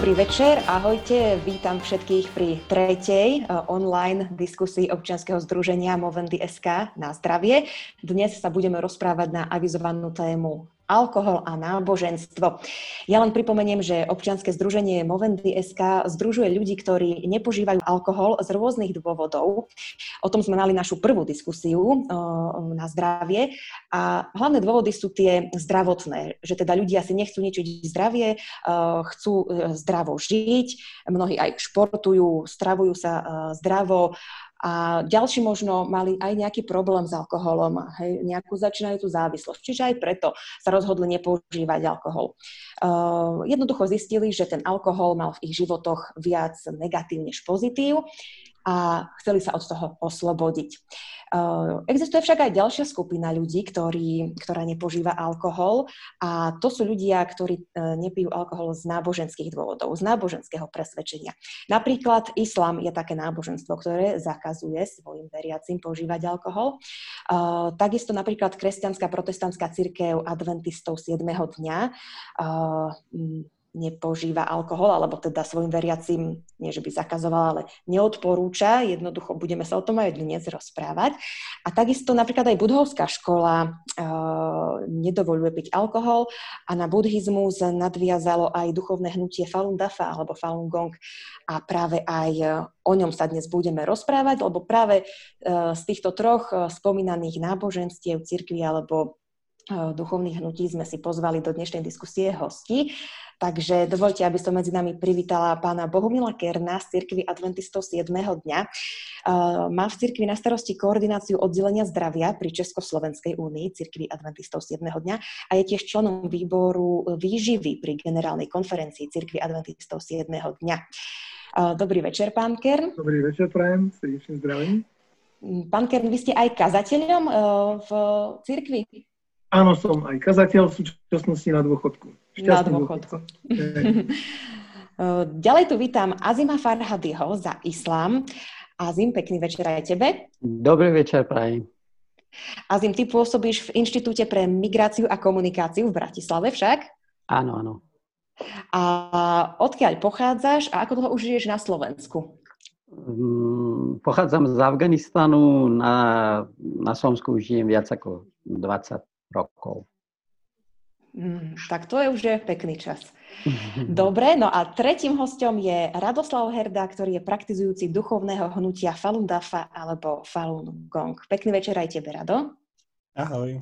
Dobrý večer, ahojte, vítam všetkých pri tretej uh, online diskusii občianskeho združenia Movendy SK na zdravie. Dnes sa budeme rozprávať na avizovanú tému alkohol a náboženstvo. Ja len pripomeniem, že občianske združenie Movendy SK združuje ľudí, ktorí nepožívajú alkohol z rôznych dôvodov. O tom sme mali našu prvú diskusiu na zdravie a hlavné dôvody sú tie zdravotné, že teda ľudia si nechcú ničiť zdravie, chcú e, zdravo žiť, mnohí aj športujú, stravujú sa e, zdravo, a ďalší možno mali aj nejaký problém s alkoholom, hej, nejakú začínajúcu závislosť. Čiže aj preto sa rozhodli nepoužívať alkohol. Uh, jednoducho zistili, že ten alkohol mal v ich životoch viac negatív než pozitív a chceli sa od toho oslobodiť. Uh, existuje však aj ďalšia skupina ľudí, ktorí, ktorá nepožíva alkohol a to sú ľudia, ktorí uh, nepijú alkohol z náboženských dôvodov, z náboženského presvedčenia. Napríklad islám je také náboženstvo, ktoré zakazuje svojim veriacim požívať alkohol. Uh, takisto napríklad kresťanská protestantská církev adventistov 7. dňa nepožíva alkohol, alebo teda svojim veriacim, nie že by zakazovala, ale neodporúča. Jednoducho budeme sa o tom aj dnes rozprávať. A takisto napríklad aj budhovská škola uh, nedovoluje piť alkohol a na buddhizmus nadviazalo aj duchovné hnutie Falun Dafa alebo Falun Gong a práve aj o ňom sa dnes budeme rozprávať, lebo práve uh, z týchto troch spomínaných náboženstiev, cirkvi alebo duchovných hnutí sme si pozvali do dnešnej diskusie hosti. Takže dovolte, aby som medzi nami privítala pána Bohumila Kerna z Cirkvy Adventistov 7. dňa. Má v Cirkvi na starosti koordináciu oddelenia zdravia pri Československej únii Cirkvy Adventistov 7. dňa a je tiež členom výboru výživy pri generálnej konferencii Cirkvy Adventistov 7. dňa. Dobrý večer, pán Kern. Dobrý večer, prajem, srdečne zdravím. Pán Kern, vy ste aj kazateľom v cirkvi? Áno, som aj kazateľ v súčasnosti na dôchodku. Šťastný na dôchodku. Ďalej tu vítam Azima Farhadiho za Islám. Azim, pekný večer aj tebe. Dobrý večer, prajem. Azim, ty pôsobíš v Inštitúte pre migráciu a komunikáciu v Bratislave však? Áno, áno. A odkiaľ pochádzaš a ako dlho už žiješ na Slovensku? Mm, pochádzam z Afganistanu, na, na Slovensku už žijem viac ako 20 rokov. Mm, tak to je už je pekný čas. Dobre, no a tretím hostom je Radoslav Herda, ktorý je praktizujúci duchovného hnutia Falun Dafa alebo Falun Gong. Pekný večer aj tebe, Rado. Ahoj.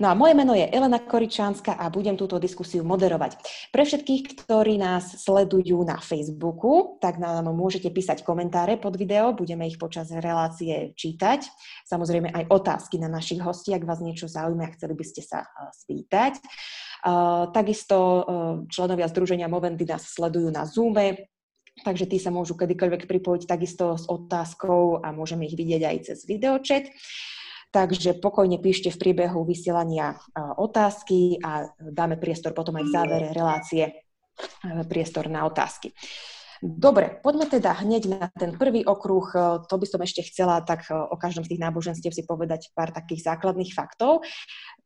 No a moje meno je Elena Koričánska a budem túto diskusiu moderovať. Pre všetkých, ktorí nás sledujú na Facebooku, tak nám môžete písať komentáre pod video, budeme ich počas relácie čítať. Samozrejme aj otázky na našich hostí, ak vás niečo zaujíma a chceli by ste sa eh, spýtať. Uh, takisto uh, členovia Združenia Movendy nás sledujú na Zoome, takže tí sa môžu kedykoľvek pripojiť takisto s otázkou a môžeme ich vidieť aj cez videočet. Takže pokojne píšte v priebehu vysielania otázky a dáme priestor potom aj v závere relácie priestor na otázky. Dobre, poďme teda hneď na ten prvý okruh. E, to by som ešte chcela tak e, o každom z tých náboženstiev si povedať pár takých základných faktov.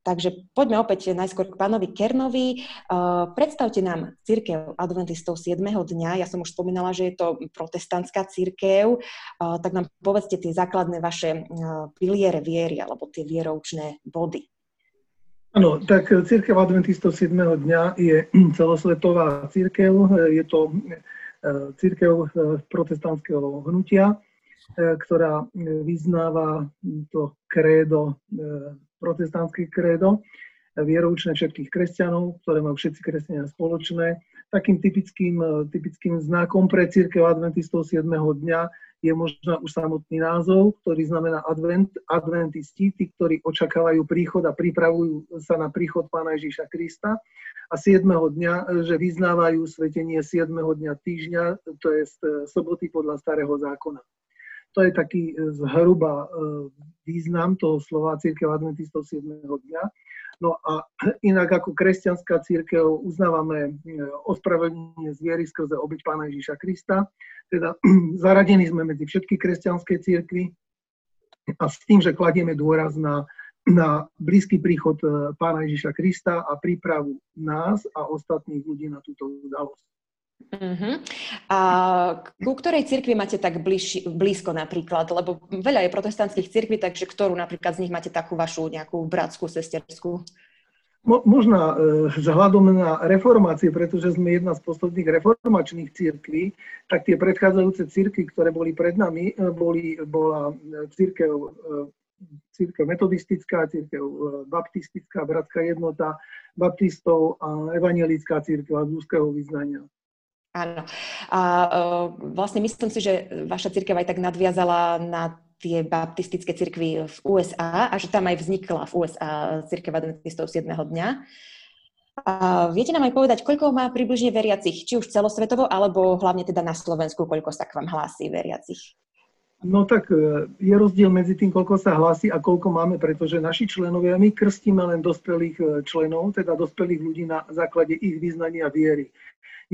Takže poďme opäť najskôr k pánovi Kernovi. Uh, predstavte nám církev adventistov 7. dňa. Ja som už spomínala, že je to protestantská církev. Tak nám povedzte tie základné vaše piliere viery alebo tie vieroučné body. Áno, tak církev adventistov 7. dňa je celosvetová církev. Je to církev protestantského hnutia, ktorá vyznáva to krédo protestantské krédo, vieroučné všetkých kresťanov, ktoré majú všetci kresťania spoločné. Takým typickým, typickým znakom pre církev adventistov 7. dňa je možno už samotný názov, ktorý znamená advent, adventisti, tí, ktorí očakávajú príchod a pripravujú sa na príchod Pána Ježíša Krista. A 7. dňa, že vyznávajú svetenie 7. dňa týždňa, to je soboty podľa starého zákona. To je taký zhruba význam toho slova církev adventistov 7. dňa. No a inak ako kresťanská církev uznávame e, ospravedlnenie z viery skrze obyť Pána Ježíša Krista. Teda zaradení sme medzi všetky kresťanské církvy a s tým, že kladieme dôraz na na blízky príchod pána Ježiša Krista a prípravu nás a ostatných ľudí na túto udalosť. Uh-huh. A ku ktorej cirkvi máte tak bliž, blízko napríklad? Lebo veľa je protestantských cirkví, takže ktorú napríklad z nich máte takú vašu nejakú bratskú, sesterskú? Mo, možno vzhľadom na reformácie, pretože sme jedna z posledných reformačných církví, tak tie predchádzajúce církvy, ktoré boli pred nami, e, boli, bola církev, e, církev metodistická, církev baptistická, bratská jednota, baptistov a evangelická církev z úzkeho vyznania. Áno. A uh, vlastne myslím si, že vaša církev aj tak nadviazala na tie baptistické cirkvy v USA a že tam aj vznikla v USA církev adventistov 7. dňa. A viete nám aj povedať, koľko má približne veriacich, či už celosvetovo, alebo hlavne teda na Slovensku, koľko sa k vám hlási veriacich? No tak e, je rozdiel medzi tým, koľko sa hlási a koľko máme, pretože naši členovia, my krstíme len dospelých e, členov, teda dospelých ľudí na základe ich vyznania viery.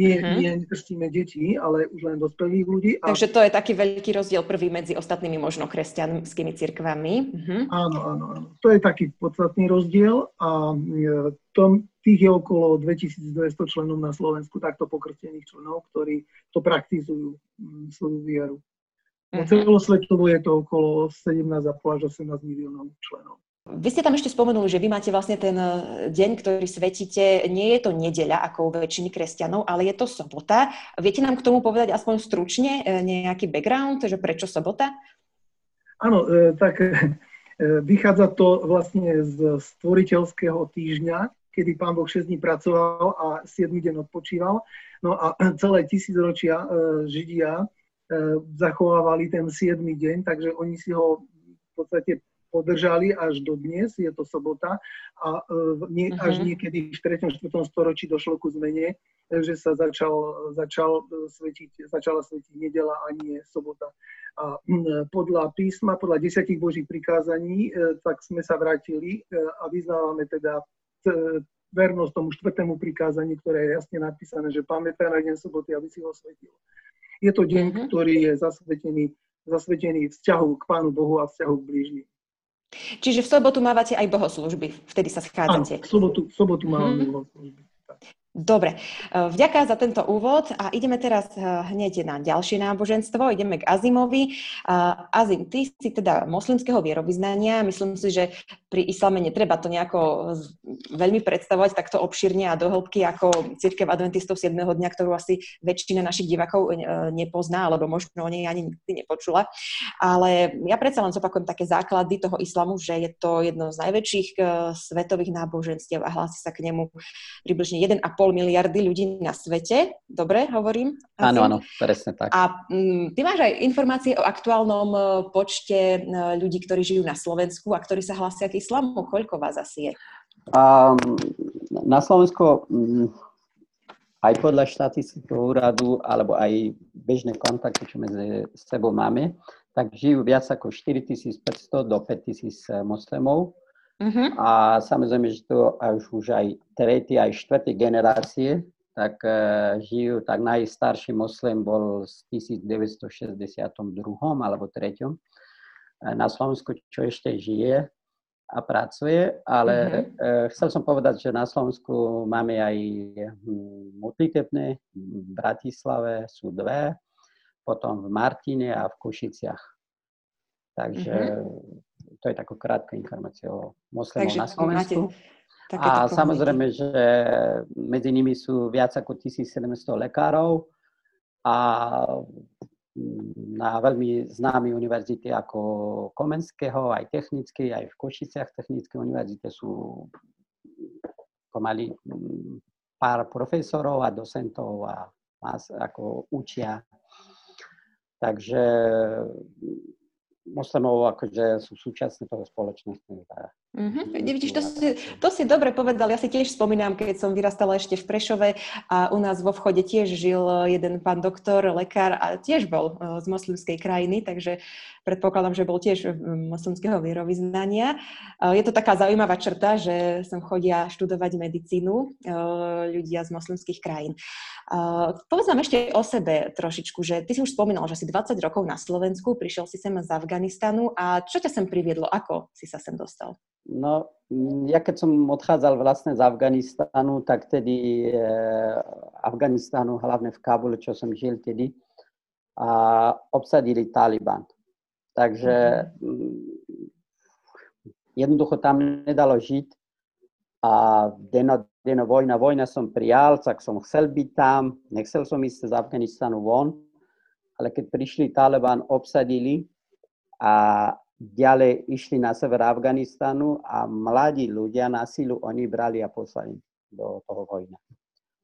Nie, uh-huh. nie krstíme deti, ale už len dospelých ľudí. A... Takže to je taký veľký rozdiel prvý medzi ostatnými možno kresťanskými cirkvami. Uh-huh. Áno, áno, áno. To je taký podstatný rozdiel a e, tom, tých je okolo 2200 členov na Slovensku, takto pokrstených členov, ktorí to praktizujú, svoju vieru. Uh-huh. Celosvetovo je to okolo 17,5 až 18 miliónov členov. Vy ste tam ešte spomenuli, že vy máte vlastne ten eh, deň, ktorý svetíte, nie je to nedeľa ako u väčšiny kresťanov, ale je to sobota. Viete nám k tomu povedať aspoň stručne eh, nejaký background, že prečo sobota? Áno, eh, tak vychádza to vlastne z stvoriteľského týždňa, kedy pán Boh 6 dní pracoval a 7 deň odpočíval. No a celé tisícročia Židia zachovávali ten 7 deň, takže oni si ho v podstate podržali až do dnes, je to sobota a uh, nie, uh-huh. až niekedy v 3. 4. storočí došlo ku zmene, že sa začal, začal svetiť, začala svetiť nedela a nie sobota. A podľa písma, podľa desiatich božích prikázaní, e, tak sme sa vrátili e, a vyznávame teda vernosť tomu štvrtému prikázaniu, ktoré je jasne napísané, že pamätaj na deň soboty, aby si ho svetil. Je to deň, uh-huh. ktorý je zasvetený, zasvetený vzťahu k Pánu Bohu a vzťahu k blížnym. Čiže v sobotu mávate aj bohoslužby, vtedy sa schádzate. Áno, v sobotu, v sobotu máme mm-hmm. bohoslužby. Dobre, e, vďaka za tento úvod a ideme teraz e, hneď na ďalšie náboženstvo, ideme k Azimovi. Azim, ty si teda moslimského vierovýznania, myslím si, že pri islame netreba to nejako veľmi predstavovať takto obširne a dohlbky ako církev adventistov 7. dňa, ktorú asi väčšina našich divákov e, nepozná, alebo možno o nej ani nikdy nepočula. Ale ja predsa len zopakujem také základy toho islamu, že je to jedno z najväčších svetových náboženstiev a hlási sa k nemu približne 1,5 miliardy ľudí na svete. Dobre hovorím? Áno, áno, presne tak. A mm, ty máš aj informácie o aktuálnom e, počte e, ľudí, ktorí žijú na Slovensku a ktorí sa hlásia k islamu. Koľko vás asi je? Um, na Slovensku um, aj podľa štatistického úradu, alebo aj bežné kontakty, čo medzi sebou máme, tak žijú viac ako 4500 do 5000 moslimov Uh-huh. A samozrejme, že to až už aj tretie, aj štvrté generácie, tak uh, žijú, tak najstarší moslim bol z 1962 alebo 3. na Slovensku, čo ešte žije a pracuje, ale uh-huh. uh, chcel som povedať, že na Slovensku máme aj hm, modlitebné, v Bratislave sú dve, potom v Martine a v Košiciach. Takže uh-huh to je taká krátka informácia o moslimov na Slovensku. A samozrejme, že medzi nimi sú viac ako 1700 lekárov a na veľmi známy univerzity ako Komenského, aj technický, aj v Košiciach technické univerzite sú pomaly mm, pár profesorov a docentov a nás ako učia. Takže moslimov akože sú súčasné toho spoločnosti. Mm-hmm. Vidíš, to si, to si dobre povedal. Ja si tiež spomínam, keď som vyrastala ešte v Prešove a u nás vo vchode tiež žil jeden pán doktor, lekár a tiež bol e, z moslimskej krajiny, takže predpokladám, že bol tiež moslimského vierovýznania. E, je to taká zaujímavá črta, že som chodia študovať medicínu e, ľudia z moslimských krajín. Povedz nám ešte o sebe trošičku, že ty si už spomínal, že si 20 rokov na Slovensku, prišiel si sem z Afganistanu a čo ťa sem priviedlo? Ako si sa sem dostal? No, ja keď som odchádzal vlastne z Afganistanu, tak tedy e, Afganistanu, hlavne v Kabule, čo som žil tedy, a obsadili Taliban. Takže mm, jednoducho tam nedalo žiť a deno, deno vojna, vojna som prijal, tak som chcel byť tam, nechcel som ísť z Afganistanu von, ale keď prišli Taliban, obsadili a ďalej išli na sever Afganistanu a mladí ľudia na sílu oni brali a poslali do toho vojna.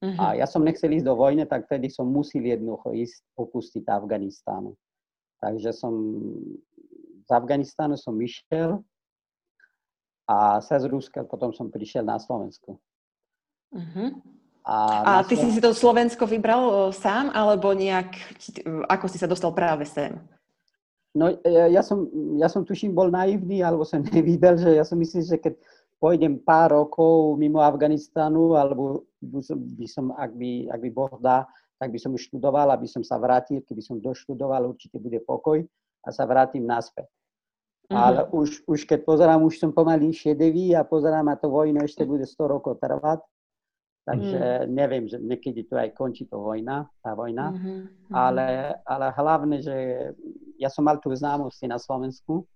Uh-huh. A ja som nechcel ísť do vojny, tak vtedy som musel jednoducho ísť opustiť Afganistánu. Takže som z Afganistánu som išiel a sa z Ruska potom som prišiel na Slovensko. Uh-huh. A, a ty Slovensko... si si to Slovensko vybral sám, alebo nejak, ako si sa dostal práve sem? No ja som, ja som tuším bol naivný, alebo som nevidel, že ja som myslel, že keď pôjdem pár rokov mimo Afganistanu, alebo by som, ak, by, ak by Boh dá, tak by som už študoval, aby som sa vrátil, keby som doštudoval, určite bude pokoj a sa vrátim naspäť. Mm-hmm. Ale už, už keď pozerám, už som pomaly šedevý a pozerám a to vojno ešte bude 100 rokov trvať, takže mm. neviem, že niekedy tu aj končí to vojna, tá vojna, mm-hmm. ale, ale hlavne, že ja som mal tu známosti na Slovensku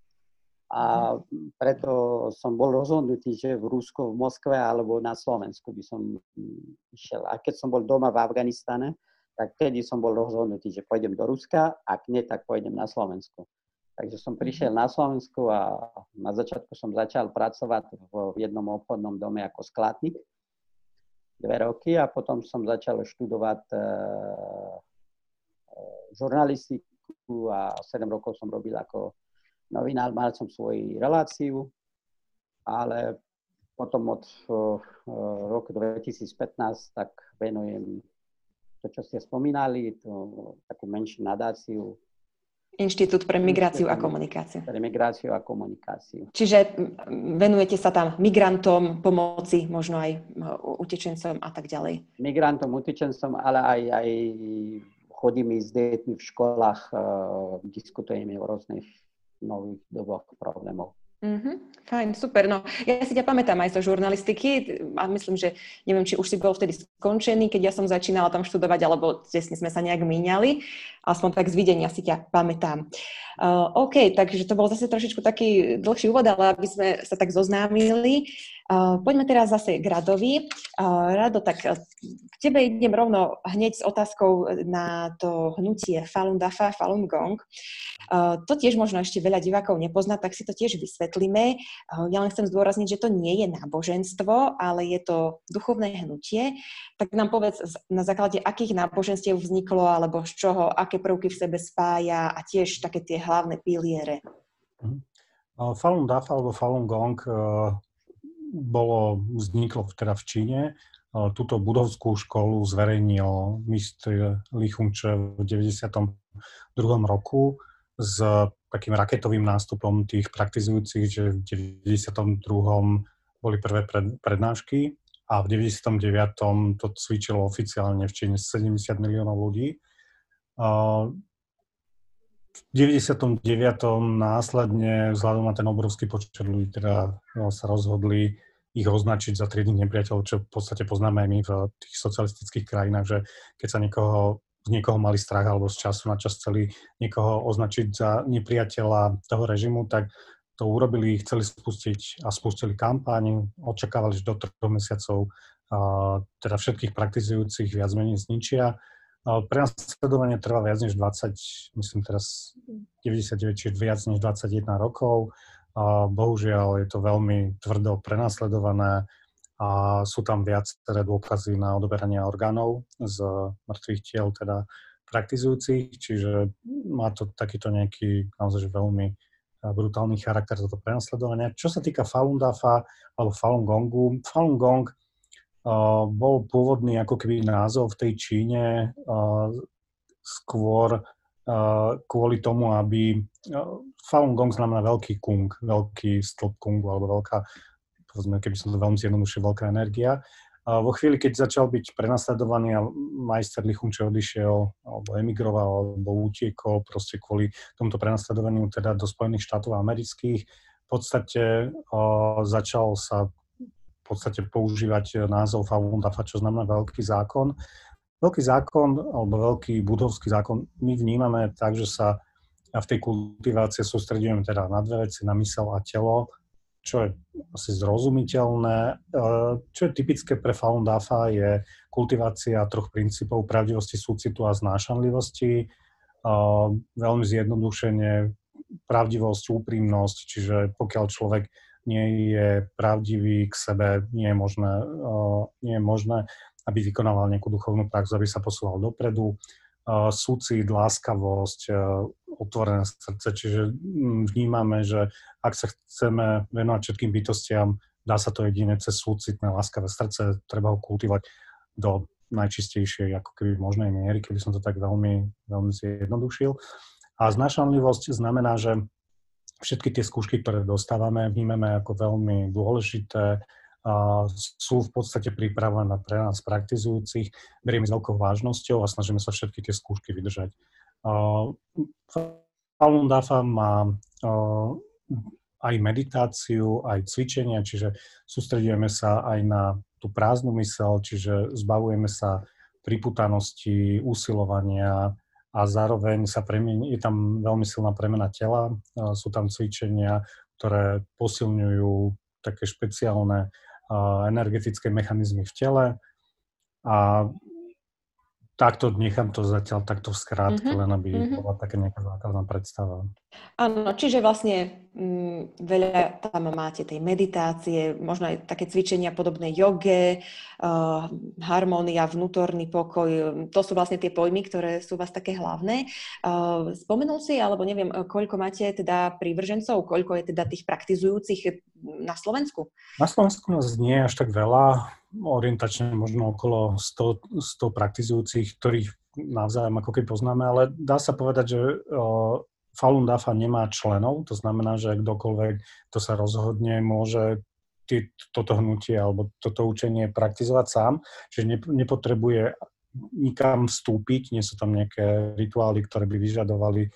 a preto som bol rozhodnutý, že v Rusku, v Moskve alebo na Slovensku by som išiel. A keď som bol doma v Afganistane, tak vtedy som bol rozhodnutý, že pôjdem do Ruska, ak nie, tak pôjdem na Slovensku. Takže som prišiel na Slovensku a na začiatku som začal pracovať v jednom obchodnom dome ako skladník dve roky a potom som začal študovať uh, žurnalistiku a 7 rokov som robil ako novinár, mal som svoju reláciu, ale potom od uh, roku 2015 tak venujem to, čo ste spomínali, to, takú menšiu nadáciu. Inštitút pre migráciu a komunikáciu. Pre migráciu a komunikáciu. Čiže venujete sa tam migrantom, pomoci, možno aj utečencom a tak ďalej. Migrantom, utečencom, ale aj, aj chodíme s deťmi v školách, uh, diskutujeme o rôznych nových doboch problémov. Mm-hmm, fajn, super. No, ja si ťa pamätám aj zo žurnalistiky a myslím, že neviem, či už si bol vtedy skončený, keď ja som začínala tam študovať, alebo tesne sme sa nejak míňali. Aspoň tak z videnia si ťa pamätám. Uh, OK, takže to bol zase trošičku taký dlhší úvod, ale aby sme sa tak zoznámili. Uh, poďme teraz zase k Radovi. Uh, Rado, tak uh, k tebe idem rovno hneď s otázkou na to hnutie Falun Dafa, Falun Gong. To tiež možno ešte veľa divákov nepozná, tak si to tiež vysvetlíme. Ja len chcem zdôrazniť, že to nie je náboženstvo, ale je to duchovné hnutie. Tak nám povedz, na základe akých náboženstiev vzniklo, alebo z čoho, aké prvky v sebe spája a tiež také tie hlavné piliere. Mhm. Falun Dafa alebo Falun Gong bolo, vzniklo teda v Číne. Túto budovskú školu zverejnil mistr Li v 92. roku s takým raketovým nástupom tých praktizujúcich, že v 92. boli prvé prednášky a v 99. to cvičilo oficiálne v Číne 70 miliónov ľudí. V 99. následne, vzhľadom na ten obrovský počet ľudí, teda no, sa rozhodli ich označiť za triednych nepriateľov, čo v podstate poznáme aj my v tých socialistických krajinách, že keď sa niekoho, z niekoho mali strach alebo z času na čas chceli niekoho označiť za nepriateľa toho režimu, tak to urobili, chceli spustiť a spustili kampaň, očakávali, že do troch mesiacov teda všetkých praktizujúcich viac menej zničia pre nás sledovanie trvá viac než 20, myslím teraz 99, čiže viac než 21 rokov. Bohužiaľ je to veľmi tvrdo prenasledované a sú tam viaceré dôkazy na odoberanie orgánov z mŕtvych tiel, teda praktizujúcich, čiže má to takýto nejaký naozaj veľmi brutálny charakter toto prenasledovanie. Čo sa týka Falun Dafa alebo Falun Gongu, Falun Gong bol pôvodný ako keby názov v tej Číne skôr kvôli tomu, aby Falun Gong znamená veľký kung, veľký stĺp kungu alebo veľká, povedzme, keby som to veľmi zjednodušil, veľká energia. A vo chvíli, keď začal byť prenasledovaný a majster Lichunče odišiel alebo emigroval alebo utiekol proste kvôli tomuto prenasledovaniu teda do Spojených štátov amerických, podstate začal sa v podstate používať názov Falun Dafa, čo znamená veľký zákon. Veľký zákon alebo veľký budovský zákon my vnímame tak, že sa v tej kultivácii sústredujeme teda na dve veci, na mysel a telo, čo je asi zrozumiteľné. E, čo je typické pre Falun Dafa je kultivácia troch princípov pravdivosti, súcitu a znášanlivosti. E, veľmi zjednodušene pravdivosť, úprimnosť, čiže pokiaľ človek nie je pravdivý k sebe, nie je možné, nie je možné aby vykonával nejakú duchovnú prax, aby sa posúval dopredu. Súcit, láskavosť, otvorené srdce, čiže vnímame, že ak sa chceme venovať všetkým bytostiam, dá sa to jedine cez súcitné, láskavé srdce, treba ho kultivovať do najčistejšej ako keby možnej miery, keby som to tak veľmi, veľmi zjednodušil. A znášanlivosť znamená, že všetky tie skúšky, ktoré dostávame, vnímame ako veľmi dôležité, a sú v podstate pripravené pre nás praktizujúcich, berieme s veľkou vážnosťou a snažíme sa všetky tie skúšky vydržať. Falun Dafa má aj meditáciu, aj cvičenia, čiže sústredujeme sa aj na tú prázdnu mysel, čiže zbavujeme sa priputanosti, usilovania, a zároveň sa premení, je tam veľmi silná premena tela, sú tam cvičenia, ktoré posilňujú také špeciálne energetické mechanizmy v tele a takto nechám to zatiaľ takto v skrátke, mm-hmm. len aby mm-hmm. bola taká nejaká základná predstava. Áno, čiže vlastne m, mm, veľa tam máte tej meditácie, možno aj také cvičenia podobné joge, uh, harmónia, vnútorný pokoj, to sú vlastne tie pojmy, ktoré sú vás také hlavné. Uh, spomenul si, alebo neviem, koľko máte teda prívržencov, koľko je teda tých praktizujúcich na Slovensku? Na Slovensku nás nie až tak veľa, orientačne možno okolo 100, 100 praktizujúcich, ktorých navzájom ako keď poznáme, ale dá sa povedať, že uh, Falun Dafa nemá členov, to znamená, že kdokoľvek, kto sa rozhodne, môže toto hnutie alebo toto učenie praktizovať sám, že ne, nepotrebuje nikam vstúpiť, nie sú tam nejaké rituály, ktoré by vyžadovali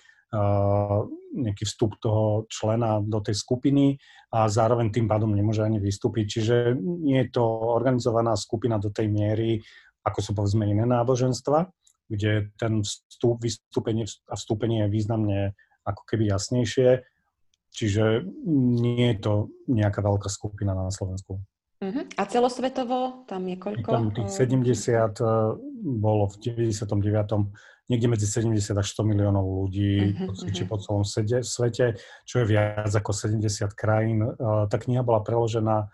nejaký vstup toho člena do tej skupiny a zároveň tým pádom nemôže ani vystúpiť. Čiže nie je to organizovaná skupina do tej miery, ako sú povedzme iné náboženstva, kde ten vstup, vystúpenie a vstúpenie je významne ako keby jasnejšie. Čiže nie je to nejaká veľká skupina na Slovensku. Uh-huh. A celosvetovo tam je koľko? Tam tých 70 eh, bolo v 99 niekde medzi 70 až 100 miliónov ľudí uh-huh, po celom sede, svete, čo je viac ako 70 krajín. Tá kniha bola preložená,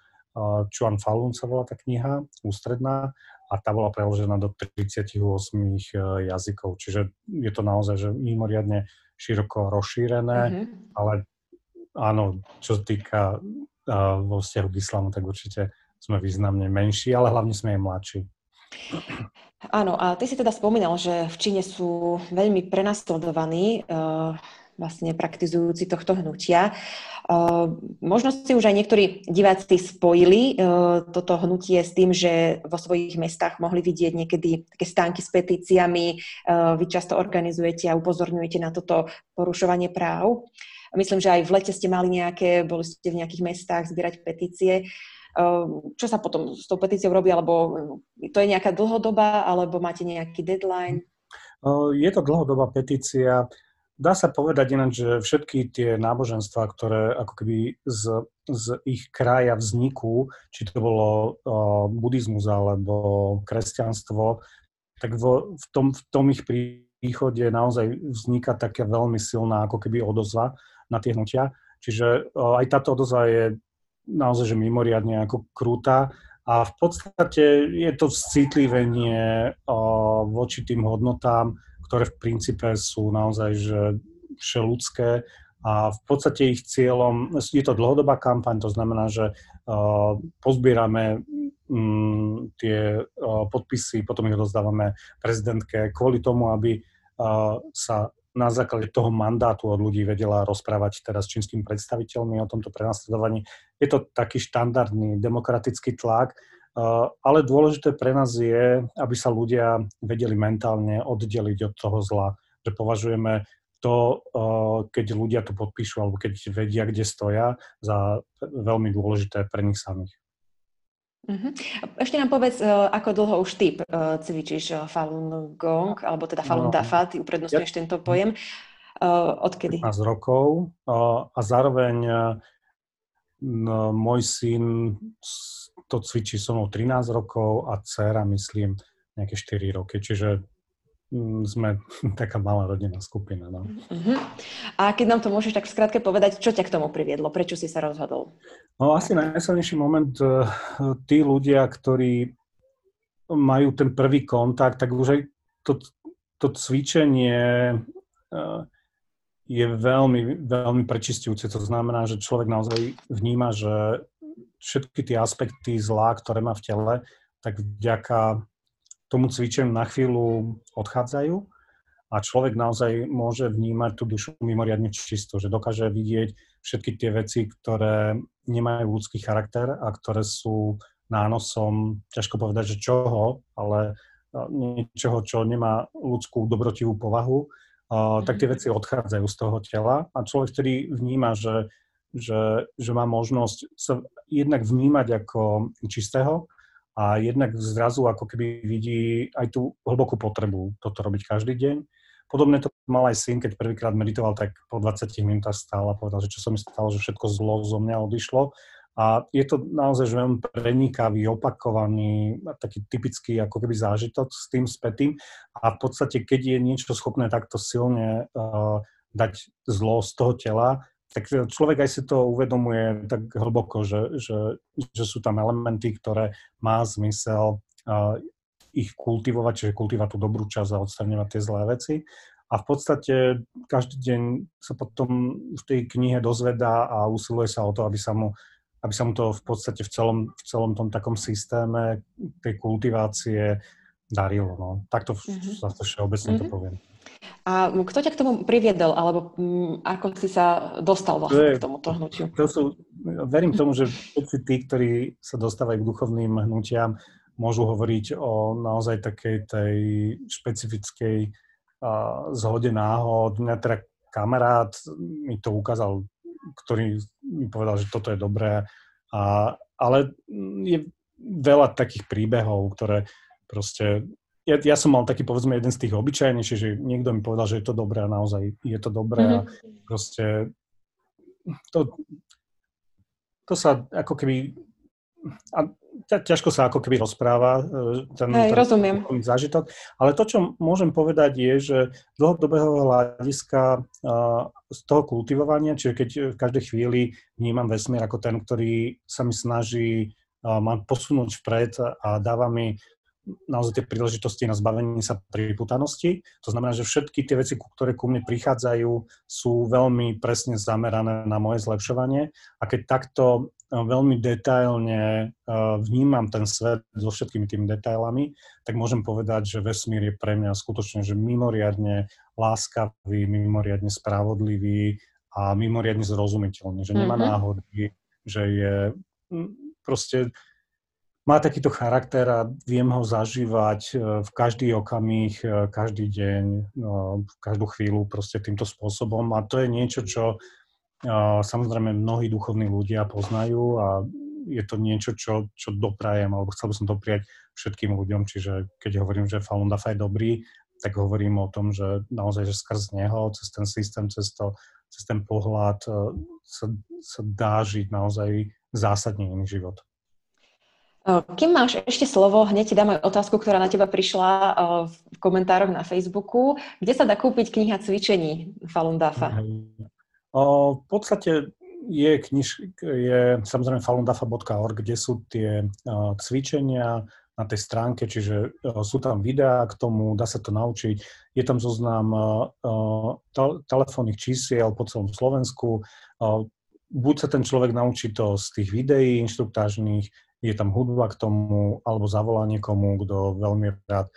Chuan Falun sa volá tá kniha, ústredná, a tá bola preložená do 38 e, jazykov. Čiže je to naozaj že mimoriadne široko rozšírené, uh-huh. ale áno, čo sa týka uh, vo vzťahu k islamu, tak určite sme významne menší, ale hlavne sme aj mladší. Áno, a ty si teda spomínal, že v Číne sú veľmi prenasledovaní uh, vlastne praktizujúci tohto hnutia. Uh, možno si už aj niektorí diváci spojili uh, toto hnutie s tým, že vo svojich mestách mohli vidieť niekedy také stánky s petíciami, uh, vy často organizujete a upozorňujete na toto porušovanie práv. Myslím, že aj v lete ste mali nejaké, boli ste v nejakých mestách zbierať petície. Čo sa potom s tou petíciou robí, alebo to je nejaká dlhodobá, alebo máte nejaký deadline? Je to dlhodobá petícia. Dá sa povedať ináč, že všetky tie náboženstva, ktoré ako keby z, z ich kraja vzniku, či to bolo uh, buddhizmus alebo kresťanstvo, tak vo, v, tom, v tom ich príchode naozaj vzniká taká veľmi silná ako keby odozva na tie hnutia. Čiže uh, aj táto odozva je naozaj že mimoriadne ako krúta a v podstate je to citlivenie voči tým hodnotám, ktoré v princípe sú naozaj že všeludské a v podstate ich cieľom, je to dlhodobá kampaň, to znamená, že pozbierame mm, tie podpisy, potom ich rozdávame prezidentke kvôli tomu, aby sa na základe toho mandátu od ľudí vedela rozprávať teraz s čínskym predstaviteľmi o tomto prenasledovaní. Je to taký štandardný demokratický tlak, ale dôležité pre nás je, aby sa ľudia vedeli mentálne oddeliť od toho zla, že považujeme to, keď ľudia to podpíšu alebo keď vedia, kde stoja, za veľmi dôležité pre nich samých. Uh-huh. Ešte nám povedz, ako dlho už ty cvičíš Falun Gong, alebo teda Falun no, Dafa, ty uprednostňuješ ja, tento pojem. Odkedy? 15 rokov a zároveň môj syn to cvičí so mnou 13 rokov a dcera, myslím, nejaké 4 roky. Čiže mm, sme taká malá rodinná skupina. No. Uh-huh. A keď nám to môžeš tak skrátke povedať, čo ťa k tomu priviedlo? Prečo si sa rozhodol? No asi najsilnejší moment, uh, tí ľudia, ktorí majú ten prvý kontakt, tak už aj to, to cvičenie uh, je veľmi, veľmi prečistujúce. To znamená, že človek naozaj vníma, že všetky tie aspekty zlá, ktoré má v tele, tak vďaka tomu cvičeniu na chvíľu odchádzajú a človek naozaj môže vnímať tú dušu mimoriadne čisto, že dokáže vidieť všetky tie veci, ktoré nemajú ľudský charakter a ktoré sú nánosom, ťažko povedať, že čoho, ale niečoho, čo nemá ľudskú dobrotivú povahu, tak tie mhm. veci odchádzajú z toho tela a človek vtedy vníma, že, že, že má možnosť sa jednak vnímať ako čistého a jednak zrazu ako keby vidí aj tú hlbokú potrebu toto robiť každý deň. Podobne to mal aj syn, keď prvýkrát meditoval, tak po 20 minútach stál a povedal, že čo sa mi stalo, že všetko zlo zo mňa odišlo. A je to naozaj že veľmi prenikavý, opakovaný, taký typický ako keby zážitok s tým spätým. A v podstate, keď je niečo schopné takto silne uh, dať zlo z toho tela, tak človek aj si to uvedomuje tak hlboko, že, že, že sú tam elementy, ktoré má zmysel uh, ich kultivovať, čiže kultivovať tú dobrú časť a odstraňovať tie zlé veci. A v podstate každý deň sa potom v tej knihe dozvedá a usiluje sa o to, aby sa mu aby sa mu to v podstate v celom, v celom tom takom systéme tej kultivácie darilo. No. Takto mm-hmm. to všeobecne mm-hmm. to poviem. A kto ťa k tomu priviedol, alebo m, ako si sa dostal vlastne to je, k tomuto hnutiu? To sú, verím tomu, že všetci tí, ktorí sa dostávajú k duchovným hnutiam, môžu hovoriť o naozaj takej tej špecifickej uh, zhode náhod. Mňa teda kamarát mi to ukázal ktorý mi povedal, že toto je dobré. A, ale je veľa takých príbehov, ktoré proste... Ja, ja som mal taký, povedzme, jeden z tých obyčajnejších, že niekto mi povedal, že je to dobré a naozaj je to dobré mm-hmm. a proste to, to sa ako keby... A ťažko sa ako keby rozpráva e, ten, Hej, ten rozumiem. zážitok, ale to, čo môžem povedať je, že z dlhodobého hľadiska z toho kultivovania, čiže keď v každej chvíli vnímam vesmír ako ten, ktorý sa mi snaží ma posunúť vpred a dáva mi naozaj tie príležitosti na zbavenie sa priputanosti. To znamená, že všetky tie veci, ktoré ku mne prichádzajú, sú veľmi presne zamerané na moje zlepšovanie. A keď takto e, veľmi detailne e, vnímam ten svet so všetkými tými detailami, tak môžem povedať, že vesmír je pre mňa skutočne že mimoriadne láskavý, mimoriadne spravodlivý a mimoriadne zrozumiteľný, že nemá mm-hmm. náhody, že je proste má takýto charakter a viem ho zažívať e, v každý okamih, e, každý deň, no, každú chvíľu proste týmto spôsobom. A to je niečo, čo e, samozrejme mnohí duchovní ľudia poznajú a je to niečo, čo, čo doprajem, alebo chcel by som dopriať všetkým ľuďom, čiže keď hovorím, že Falun Dafa je dobrý, tak hovorím o tom, že naozaj, že skrz neho, cez ten systém, cez, to, cez ten pohľad sa, sa dá žiť naozaj zásadne iný život. Kým máš ešte slovo, hneď ti dám aj otázku, ktorá na teba prišla v komentároch na Facebooku. Kde sa dá kúpiť kniha cvičení Falun Dafa? V podstate je, kniž, je samozrejme falundafa.org, kde sú tie cvičenia na tej stránke, čiže sú tam videá k tomu, dá sa to naučiť. Je tam zoznam telefónnych čísiel po celom Slovensku. Buď sa ten človek naučí to z tých videí inštruktážnych, je tam hudba k tomu, alebo zavolá niekomu, kto veľmi rád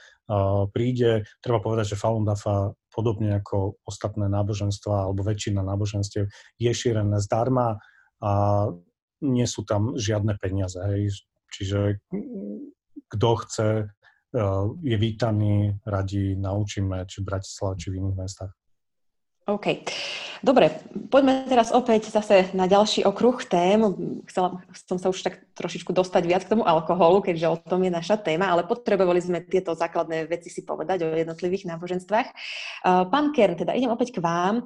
príde. Treba povedať, že Falun Dafa, podobne ako ostatné náboženstva, alebo väčšina náboženstiev, je šírené zdarma a nie sú tam žiadne peniaze. Hej. Čiže kto chce, uh, je vítaný, radi naučíme, či v Bratislave, či v iných mestách. OK. Dobre, poďme teraz opäť zase na ďalší okruh tém. Chcela som sa už tak trošičku dostať viac k tomu alkoholu, keďže o tom je naša téma, ale potrebovali sme tieto základné veci si povedať o jednotlivých náboženstvách. Pán Kern, teda idem opäť k vám.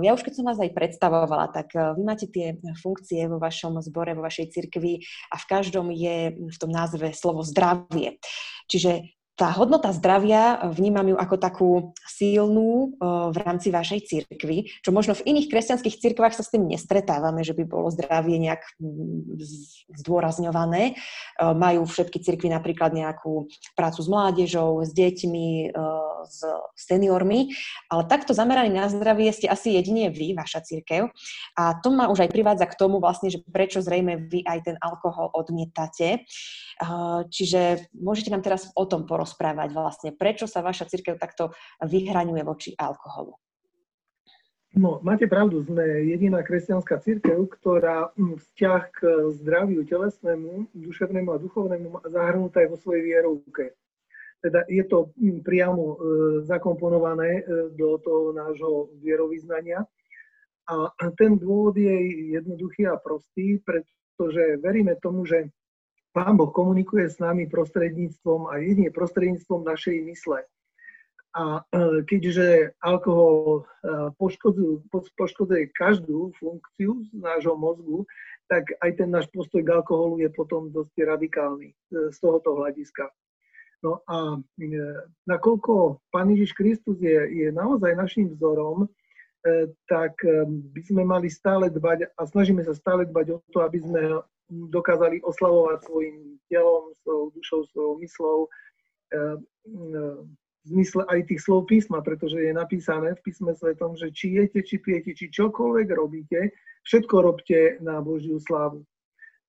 Ja už keď som vás aj predstavovala, tak vy máte tie funkcie vo vašom zbore, vo vašej cirkvi a v každom je v tom názve slovo zdravie. Čiže tá hodnota zdravia, eh, vnímam ju ako takú silnú eh, v rámci vašej cirkvi, čo možno v iných kresťanských cirkvách sa s tým nestretávame, že by bolo zdravie nejak mm, zdôrazňované. Eh, majú všetky cirkvy napríklad nejakú prácu s mládežou, s deťmi, s seniormi, ale takto zameraný na zdravie ste asi jedine vy, vaša cirkev. A to ma už aj privádza k tomu vlastne, že prečo zrejme vy aj ten alkohol odmietate. Čiže môžete nám teraz o tom porozprávať porozprávať vlastne, prečo sa vaša církev takto vyhraňuje voči alkoholu. No, máte pravdu, sme jediná kresťanská církev, ktorá hm, vzťah k zdraviu telesnému, duševnému a duchovnému zahrnúta aj vo svojej vierovke. Teda je to hm, priamo e, zakomponované e, do toho nášho vierovýznania. A ten dôvod je jednoduchý a prostý, pretože veríme tomu, že Pán Boh komunikuje s nami prostredníctvom a jedine prostredníctvom našej mysle. A e, keďže alkohol e, poškodzuje každú funkciu nášho mozgu, tak aj ten náš postoj k alkoholu je potom dosť radikálny e, z tohoto hľadiska. No a nakoľko Pán Ježiš Kristus je, je naozaj našim vzorom, tak by sme mali stále dbať a snažíme sa stále dbať o to, aby sme dokázali oslavovať svojim telom, svojou dušou, svojou myslou eh, v zmysle aj tých slov písma, pretože je napísané v písme svetom, že či jete, či pijete, či čokoľvek robíte, všetko robte na Božiu slávu.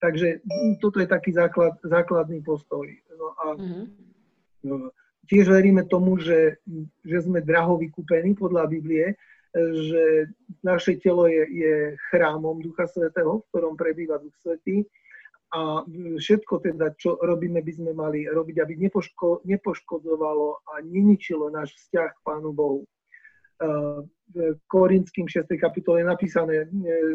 Takže toto je taký základ, základný postoj. No a mm-hmm. tiež veríme tomu, že, že sme draho vykúpení podľa Biblie, že naše telo je, je chrámom Ducha Svetého, v ktorom prebýva Duch Svetý a všetko teda, čo robíme, by sme mali robiť, aby nepoško, nepoškodzovalo a neničilo náš vzťah k Pánu Bohu. V Korinským 6. kapitole je napísané,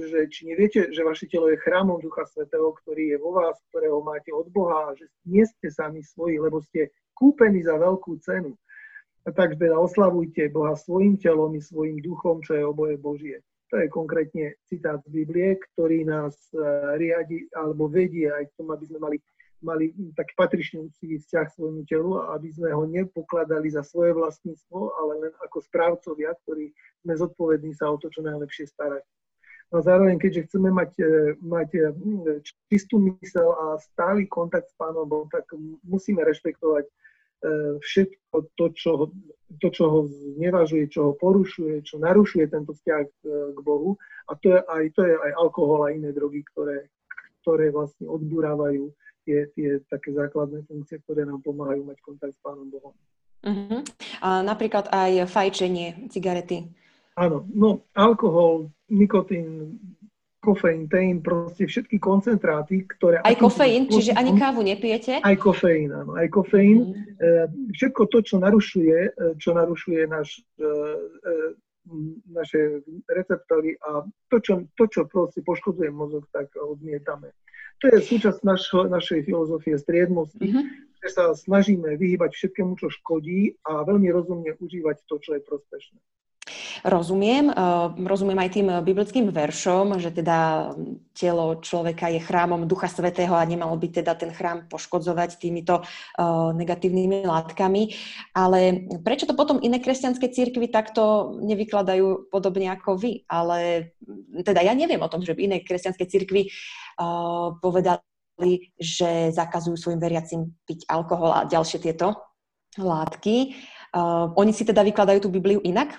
že či neviete, že vaše telo je chrámom Ducha Svetého, ktorý je vo vás, ktorého máte od Boha že nie ste sami svoji, lebo ste kúpení za veľkú cenu tak teda oslavujte Boha svojim telom i svojim duchom, čo je oboje Božie. To je konkrétne citát z Biblie, ktorý nás e, riadi alebo vedie aj k tomu, aby sme mali, mali taký patričný vzťah svojmu telu a aby sme ho nepokladali za svoje vlastníctvo, ale len ako správcovia, ktorí sme zodpovední sa o to, čo najlepšie starať. No a zároveň, keďže chceme mať, e, mať e, čistú mysel a stály kontakt s Pánom Bohom, tak musíme rešpektovať všetko to čo, to, čo ho znevažuje, čo ho porušuje, čo narušuje tento vzťah e, k Bohu. A to je aj, to je aj alkohol a iné drogy, ktoré, ktoré vlastne odburávajú tie, tie také základné funkcie, ktoré nám pomáhajú mať kontakt s Pánom Bohom. Uh-huh. A napríklad aj fajčenie, cigarety. Áno, no alkohol, nikotín, kofeín, teín, proste všetky koncentráty, ktoré... Aj kofeín, spôsobom, čiže ani kávu nepijete? Aj kofeín, áno, aj kofeín. Mm. Všetko to, čo narušuje, e, čo narušuje naš, e, naše receptory a to, čo, to, čo proste poškodzuje mozog, tak odmietame. To je súčasť našho, našej filozofie striednosti, mm-hmm. že sa snažíme vyhýbať všetkému, čo škodí a veľmi rozumne užívať to, čo je prospešné. Rozumiem. Eh, rozumiem aj tým biblickým veršom, že teda telo človeka je chrámom Ducha Svetého a nemalo by teda ten chrám poškodzovať týmito eh, negatívnymi látkami. Ale prečo to potom iné kresťanské církvy takto nevykladajú podobne ako vy? Ale teda ja neviem o tom, že by iné kresťanské církvy eh, povedali, že zakazujú svojim veriacim piť alkohol a ďalšie tieto látky. Oni si teda vykladajú tú Bibliu inak?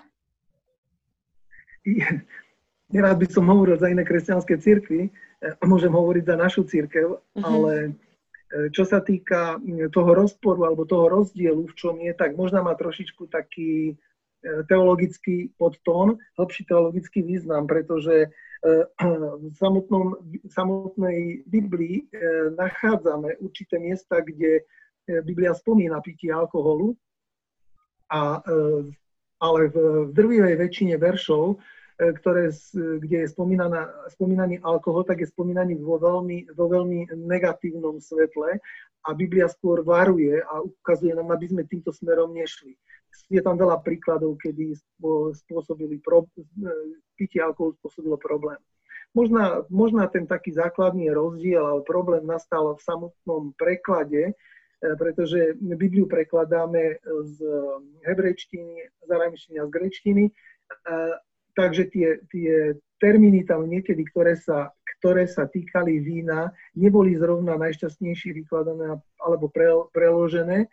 Nerád by som hovoril za iné kresťanské církvy, eh, môžem hovoriť za našu církev, uh-huh. ale eh, čo sa týka toho rozporu alebo toho rozdielu, v čom je, tak možno má trošičku taký eh, teologický podtón, hlbší teologický význam, pretože v samotnom, samotnej Biblii nachádzame určité miesta, kde Biblia spomína pitie alkoholu a ale v, v drvivej väčšine veršov, e, ktoré, kde je spomínaný alkohol, tak je spomínaný vo veľmi, vo veľmi negatívnom svetle a Biblia skôr varuje a ukazuje nám, aby sme týmto smerom nešli. Je tam veľa príkladov, kedy spôsobili pro, pitie alkoholu spôsobilo problém. Možná, možná ten taký základný rozdiel alebo problém nastal v samotnom preklade, E, pretože Bibliu prekladáme z hebrejčtiny, z aramštiny a z grečtiny, e, takže tie, tie termíny tam niekedy, ktoré sa, ktoré sa týkali vína, neboli zrovna najšťastnejšie vykladané alebo pre, preložené.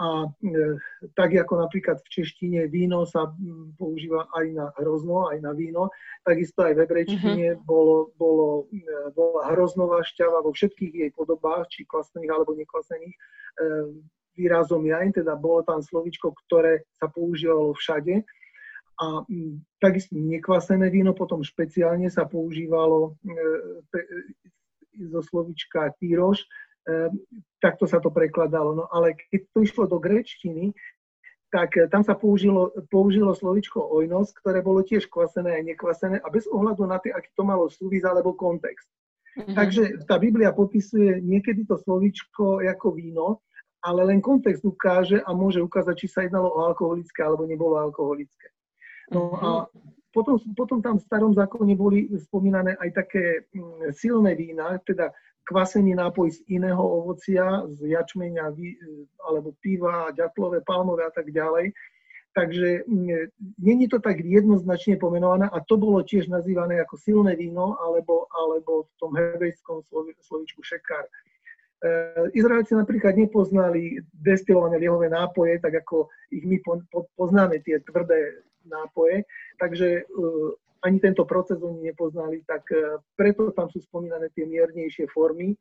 A e, tak ako napríklad v češtine víno sa používa aj na hrozno, aj na víno, takisto aj v hebrejčine mm-hmm. bolo, bolo, e, bola hroznová šťava vo všetkých jej podobách, či klasných alebo neklasných, e, výrazom jaň, teda bolo tam slovičko, ktoré sa používalo všade. A takisto nekvasené víno potom špeciálne sa používalo zo slovička týroš, Ehm, takto sa to prekladalo. No ale keď to išlo do grečtiny, tak eh, tam sa použilo, použilo slovičko ojnos, ktoré bolo tiež kvasené a nekvasené a bez ohľadu na to, aký to malo súvis alebo kontext. Mm-hmm. Takže tá Biblia popisuje niekedy to slovičko ako víno, ale len kontext ukáže a môže ukázať, či sa jednalo o alkoholické alebo nebolo alkoholické. No a mhm. potom, potom tam v starom zákone boli spomínané aj také mm, silné vína, teda kvasený nápoj z iného ovocia, z jačmeňa alebo piva, ďatlové, palmové a tak ďalej. Takže není to tak jednoznačne pomenované a to bolo tiež nazývané ako silné víno alebo, alebo v tom hebrejskom slovičku šekár. E, Izraelci napríklad nepoznali destilované liehové nápoje, tak ako ich my poznáme, tie tvrdé nápoje. Takže e, ani tento proces oni nepoznali, tak e, preto tam sú spomínané tie miernejšie formy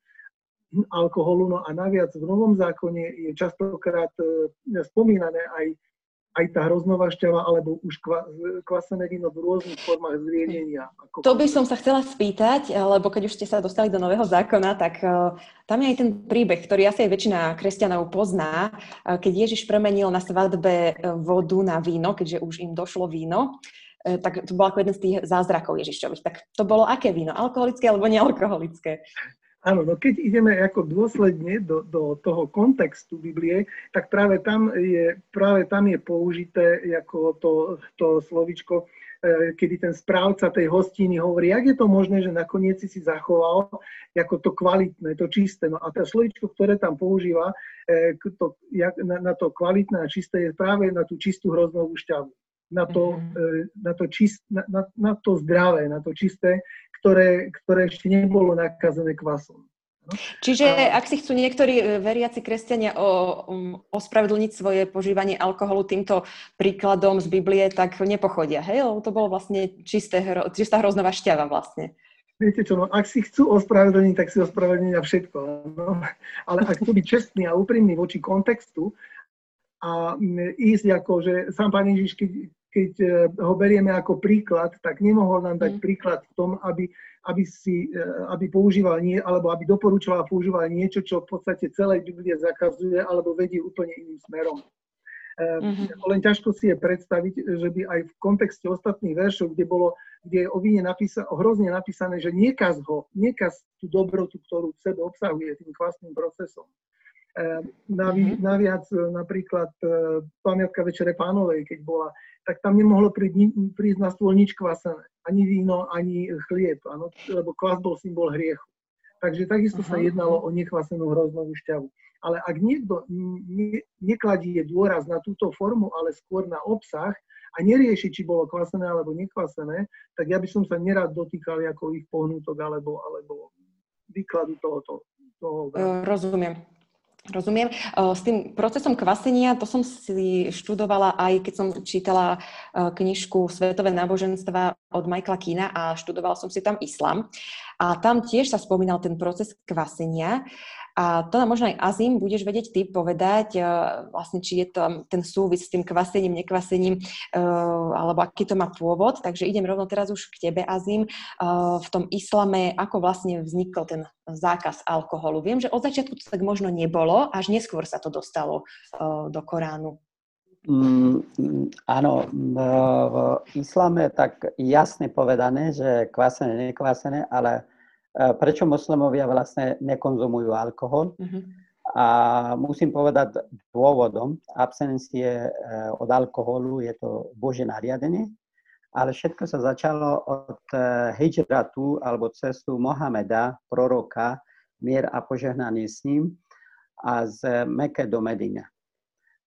alkoholu. No a naviac v Novom zákone je častokrát e, spomínané aj, aj tá hroznová šťava alebo už kvasené víno v rôznych formách zriedenia. Ako to by som sa chcela spýtať, lebo keď už ste sa dostali do Nového zákona, tak tam je aj ten príbeh, ktorý asi aj väčšina kresťanov pozná, keď Ježiš premenil na svadbe vodu na víno, keďže už im došlo víno. E, tak to bol ako jeden z tých zázrakov Ježišových. Tak to bolo aké víno? Alkoholické alebo nealkoholické? Áno, no keď ideme ako dôsledne do, do toho kontextu Biblie, tak práve tam je, práve tam je použité ako to, to slovičko, e, kedy ten správca tej hostiny hovorí, jak je to možné, že nakoniec si si zachoval ako to kvalitné, to čisté. No a to slovičko, ktoré tam používa e, to, na, na to kvalitné a čisté, je práve na tú čistú hroznovú šťavu na to, mm-hmm. na, to čist, na, na, na to zdravé, na to čisté, ktoré, ktoré ešte nebolo nakazené kvasom. No? Čiže a... ak si chcú niektorí e, veriaci kresťania o, um, ospravedlniť svoje požívanie alkoholu týmto príkladom z Biblie, tak nepochodia, hej? Lebo to bolo vlastne čisté, čistá hroznová šťava vlastne. Viete čo, no, ak si chcú ospravedlniť, tak si ospravedlniť na všetko. No. Ale ak chcú byť čestní a úprimní voči kontextu a ísť ako, že sám Pán Ježiš, keď, keď e, ho berieme ako príklad, tak nemohol nám dať mm. príklad v tom, aby, aby, si, e, aby používal nie, alebo aby doporučoval a používal niečo, čo v podstate celej Biblie zakazuje, alebo vedie úplne iným smerom. Mm-hmm. Len ťažko si je predstaviť, že by aj v kontexte ostatných veršov, kde, bolo, kde je o víne napísa, hrozne napísané, že niekaz ho, niekaz tú dobrotu, ktorú v sebe obsahuje tým kvasným procesom. Navi, mm-hmm. Naviac napríklad pamiatka Večere pánovej, keď bola, tak tam nemohlo prísť, prísť na stôl nič kvasené. Ani víno, ani chlieb, ano, lebo kvas bol symbol hriechu. Takže takisto sa jednalo o nekvasenú hroznovú šťavu. Ale ak niekto ne, nekladie dôraz na túto formu, ale skôr na obsah a nerieši, či bolo kvasené alebo nekvasené, tak ja by som sa nerad dotýkal ako ich pohnutok alebo, alebo výkladu tohoto. Toho, Rozumiem. Rozumiem. S tým procesom kvasenia, to som si študovala aj keď som čítala knižku Svetové náboženstva od Michaela Kína a študovala som si tam islam. A tam tiež sa spomínal ten proces kvasenia. A to nám možno aj Azim budeš vedieť ty povedať, vlastne či je to ten súvis s tým kvasením, nekvasením, alebo aký to má pôvod. Takže idem rovno teraz už k tebe, Azim. V tom islame, ako vlastne vznikol ten zákaz alkoholu? Viem, že od začiatku to tak možno nebolo, až neskôr sa to dostalo do Koránu. Mm, áno, v islame tak jasne povedané, že kvasené, nekvasené, ale e, prečo moslimovia vlastne nekonzumujú alkohol? Mm-hmm. A musím povedať dôvodom, absencie e, od alkoholu je to Bože nariadenie, ale všetko sa začalo od e, hijratu alebo cestu Mohameda, proroka, mier a požehnanie s ním a z Meke do Medina.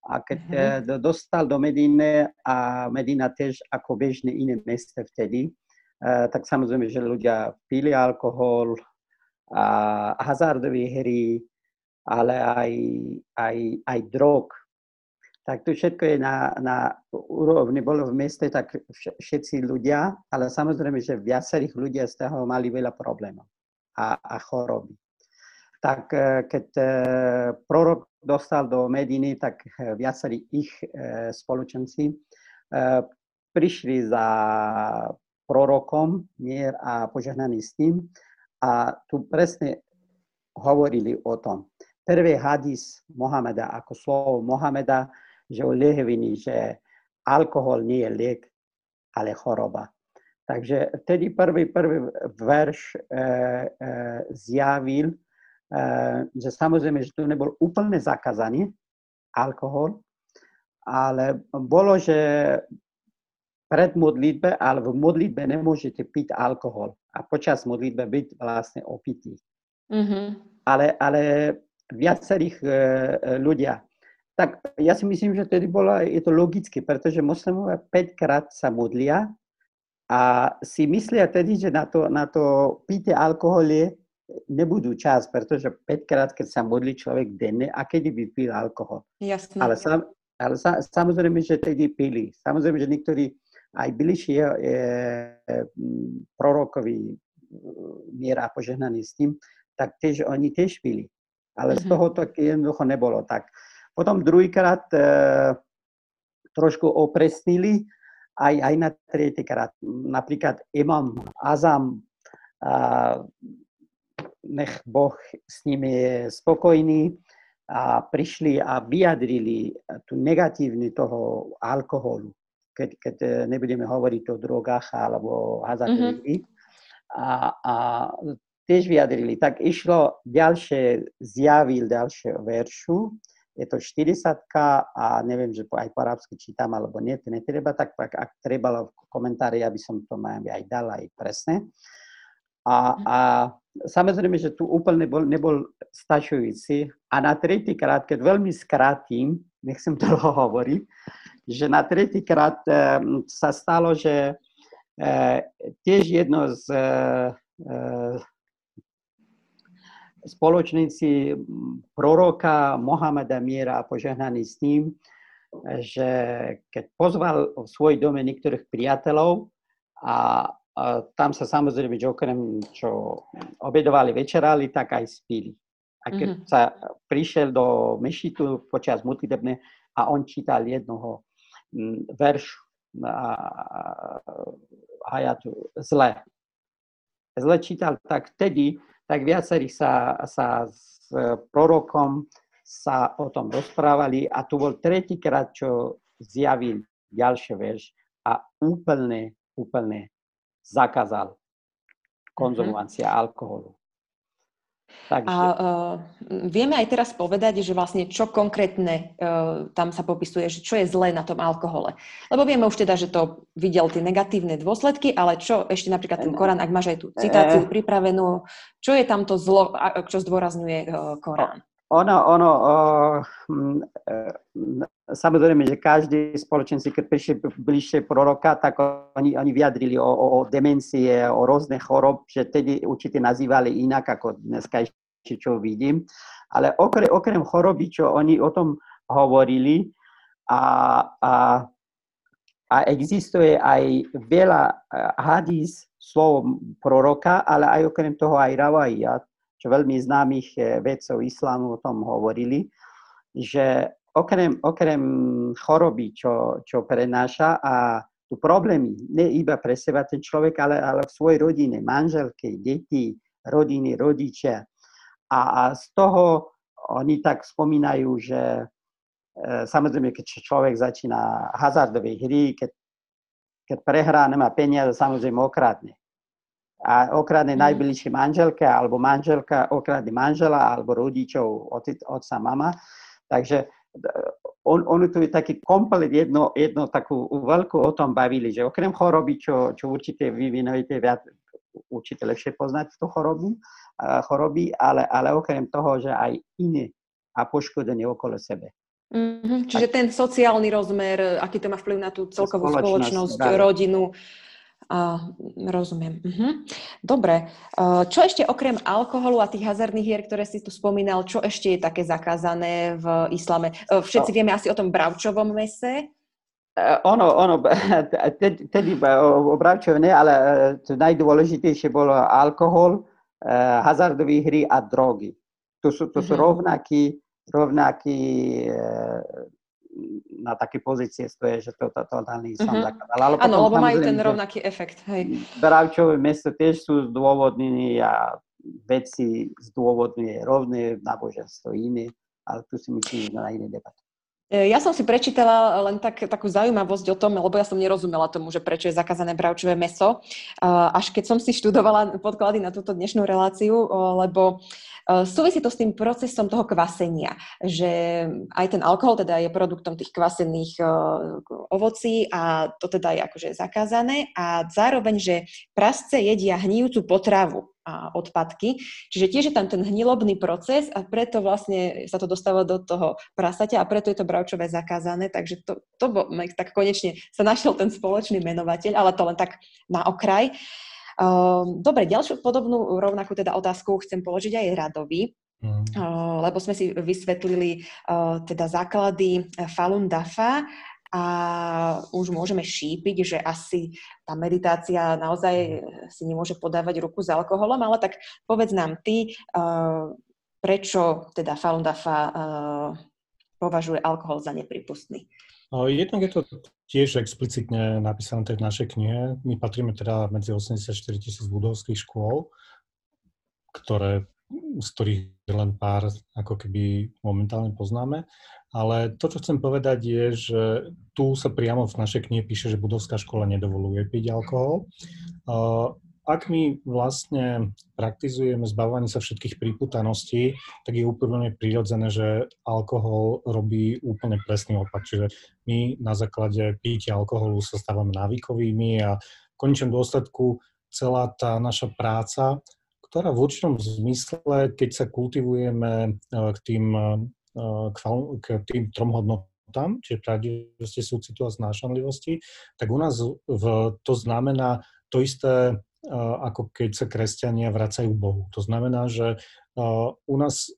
A keď mm-hmm. dostal do Mediny a Medina tiež ako bežné iné meste vtedy, tak samozrejme, že ľudia pili alkohol a hazardové hry, ale aj, aj, aj drog. Tak to všetko je na, na úrovni, bolo v meste tak všetci ľudia, ale samozrejme, že viacerých ľudia z toho mali veľa problémov a, a choroby tak e, keď e, prorok dostal do Mediny, tak e, viacerí ich spoločenci prišli za prorokom, mier a požehnaný s ním a tu presne hovorili o tom. Prvý hadis Mohameda, ako slovo Mohameda, že o liehviny, že alkohol nie je liek, ale choroba. Takže vtedy prvý, prvý verš e, e, zjavil, Eh, že samozrejme, že to nebol úplne zakázaný alkohol, ale bolo, že pred modlitbe, ale v modlitbe nemôžete piť alkohol a počas modlitbe byť vlastne opitý. Mm-hmm. Ale, ale viacerých e, ľudia. Tak ja si myslím, že tedy bolo, je to logické, pretože moslimovia 5 krát sa modlia a si myslia tedy, že na to, na to píte alkohol je nebudú čas, pretože 5 krát, keď sa modlí človek denne, a kedy by pil alkohol. Jasné. Ale, sam, ale sa, samozrejme, že tedy pili. Samozrejme, že niektorí aj bližšie e, e, prorokovi miera požehnaní s tým, tak tiež oni tiež pili. Ale mm-hmm. z mhm. toho tak jednoducho nebolo tak. Potom druhýkrát e, trošku opresnili, aj, aj na tretíkrát. Napríklad Imam Azam a, nech Boh s nimi je spokojný a prišli a vyjadrili tu negatívny toho alkoholu, keď, keď e, nebudeme hovoriť o drogách alebo hazardných mm-hmm. a, a tiež vyjadrili. Tak išlo ďalšie, zjavil ďalšie veršu, je to 40 a neviem, že aj po arabsky čítam alebo nie, to netreba, tak ak, ak treba v komentári, aby som to aj dal aj presne. A, a samozrejme, že tu úplne nebol, nebol stačujúci. A na tretíkrát, keď veľmi skrátim, nechcem dlho hovoriť, že na tretíkrát e, sa stalo, že e, tiež jedno z e, e, spoločníci proroka Mohameda Miera a požehnaný s ním, že keď pozval v svoj dome niektorých priateľov a a tam sa samozrejme, že okrem čo obedovali, večerali, tak aj spili. A keď mm-hmm. sa prišiel do mešitu počas modlitebne a on čítal jednoho verš hajatu zle. Zle čítal, tak vtedy, tak viacerí sa, sa s prorokom sa o tom rozprávali a tu bol tretíkrát, čo zjavil ďalší verš a úplne, úplne zakázal konzumácia mm-hmm. alkoholu. Takže... A uh, vieme aj teraz povedať, že vlastne čo konkrétne uh, tam sa popisuje, že čo je zlé na tom alkohole. Lebo vieme už teda, že to videl tie negatívne dôsledky, ale čo ešte napríklad ten Korán, ak máš aj tú citáciu pripravenú, čo je tam to zlo, čo zdôrazňuje uh, Korán? Ono, ono, uh, samozrejme, že každý spoločenství, keď prišli bližšie proroka, tak oni, oni vyjadrili o, o, o demencie, o rôzne chorob, že tedy určite nazývali inak, ako dneska ešte čo vidím. Ale okrem, okrem choroby, čo oni o tom hovorili, a, a, a existuje aj veľa hadís, slov proroka, ale aj okrem toho aj ravajat, čo veľmi známych eh, vedcov islámu o tom hovorili, že okrem, okrem choroby, čo, čo prenáša a tu problémy, ne iba pre seba ten človek, ale, ale v svojej rodine, manželke, deti, rodiny, rodičia. A, a z toho oni tak spomínajú, že samozrejme, keď človek začína hazardové hry, keď, keď prehrá, nemá peniaze, samozrejme okradne. A okradne mm. najbližšie manželka, alebo manželka okradne manžela, alebo rodičov, otca, mama. Takže on, on tu je taký komplet jedno, jedno takú veľkú o tom bavili, že okrem choroby, čo, čo určite vy venujete viac, určite lepšie poznať tú chorobu, choroby, ale, ale okrem toho, že aj iné a poškodenie okolo sebe. Mm-hmm. Čiže ten sociálny rozmer, aký to má vplyv na tú celkovú spoločnosť, spoločnosť rodinu. Uh, rozumiem. Uh-huh. Dobre. Uh, čo ešte okrem alkoholu a tých hazardných hier, ktoré si tu spomínal, čo ešte je také zakázané v islame? Uh, všetci no. vieme asi o tom bravčovom mese. Uh, ono, ono, tedy o ne, ale to najdôležitejšie bolo alkohol, hazardové hry a drogy. To sú, to uh-huh. sú rovnakí rovnaký e, na také pozície stoje, že to, to totálny islám uh-huh. zakázal. Ale Áno, lebo majú ten rovnaký efekt. Hej. Mesto tiež sú zdôvodnení a veci zdôvodňuje rovné náboženstvo iné, ale tu si myslím na iné debaty. E, ja som si prečítala len tak, takú zaujímavosť o tom, lebo ja som nerozumela tomu, že prečo je zakázané bravčové meso, až keď som si študovala podklady na túto dnešnú reláciu, lebo e, súvisí to s tým procesom toho kvasenia, že aj ten alkohol teda je produktom tých kvasených e, ovocí a to teda je akože zakázané a zároveň, že prasce jedia hníjúcu potravu, a odpadky. Čiže tiež je tam ten hnilobný proces a preto vlastne sa to dostáva do toho prasaťa a preto je to bravčové zakázané. Takže to, to bo, tak konečne sa našiel ten spoločný menovateľ, ale to len tak na okraj. Ehm, dobre, ďalšiu podobnú rovnakú teda otázku chcem položiť aj Radovi. Mm. lebo sme si vysvetlili teda základy Falun Dafa a už môžeme šípiť, že asi tá meditácia naozaj si nemôže podávať ruku s alkoholom, ale tak povedz nám ty, prečo teda Falun Dafa považuje alkohol za nepripustný? Jednak je to tiež explicitne napísané v našej knihe. My patríme teda medzi 84 tisíc budovských škôl, ktoré, z ktorých len pár ako keby momentálne poznáme. Ale to, čo chcem povedať, je, že tu sa priamo v našej knihe píše, že budovská škola nedovoluje piť alkohol. Ak my vlastne praktizujeme zbavovanie sa všetkých príputaností, tak je úplne prirodzené, že alkohol robí úplne presný opak. Čiže my na základe pitia alkoholu sa stávame návykovými a v konečnom dôsledku celá tá naša práca, ktorá v určitom zmysle, keď sa kultivujeme k tým k, k tým trom hodnotám, čiže pravdivosti, súcitu a znášanlivosti, tak u nás v, to znamená to isté, ako keď sa kresťania vracajú k Bohu. To znamená, že u nás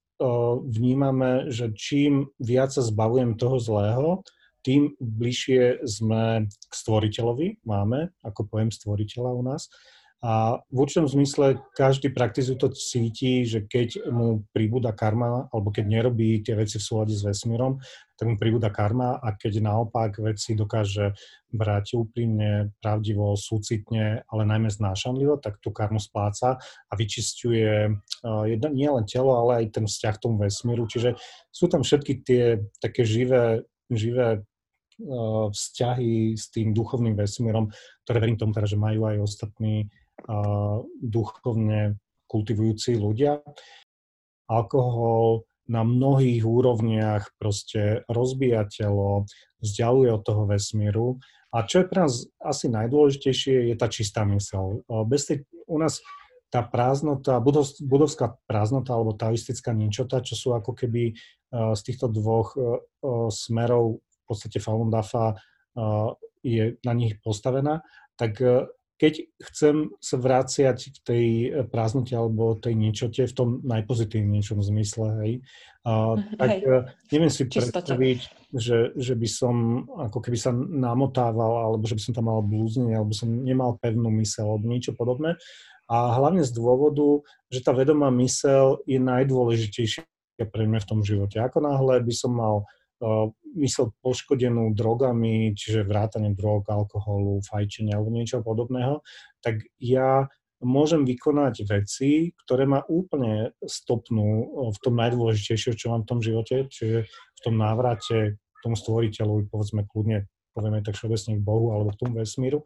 vnímame, že čím viac sa zbavujem toho zlého, tým bližšie sme k stvoriteľovi, máme ako pojem stvoriteľa u nás. A v určitom zmysle každý praktizuje to cíti, že keď mu pribúda karma, alebo keď nerobí tie veci v súlade s vesmírom, tak mu pribúda karma a keď naopak veci dokáže brať úprimne, pravdivo, súcitne, ale najmä znášanlivo, tak tú karmu spláca a vyčisťuje uh, nie len telo, ale aj ten vzťah tomu vesmíru. Čiže sú tam všetky tie také živé, živé uh, vzťahy s tým duchovným vesmírom, ktoré verím tomu teda, že majú aj ostatní duchovne kultivujúci ľudia. Alkohol na mnohých úrovniach proste rozbíja telo, vzdialuje od toho vesmíru. A čo je pre nás asi najdôležitejšie, je tá čistá mysel. Bez tej, u nás tá prázdnota, budov, budovská prázdnota alebo taoistická ničota, čo sú ako keby z týchto dvoch smerov v podstate Falun Dafa je na nich postavená, tak keď chcem sa vráciať k tej eh, prázdnote alebo tej ničote v tom najpozitívnejšom zmysle, hej, a, mhm, tak hej. Eh, neviem si predstaviť, že, že by som ako keby sa namotával, alebo že by som tam mal blúzne, alebo som nemal pevnú mysel, alebo niečo podobné. A hlavne z dôvodu, že tá vedomá mysel je najdôležitejšia pre mňa v tom živote. Ako náhle by som mal mysel poškodenú drogami, čiže vrátanie drog, alkoholu, fajčenia alebo niečo podobného, tak ja môžem vykonať veci, ktoré ma úplne stopnú v tom najdôležitejšie, čo mám v tom živote, čiže v tom návrate tomu stvoriteľovi, povedzme kľudne, povieme tak všeobecne k Bohu alebo k tomu vesmíru.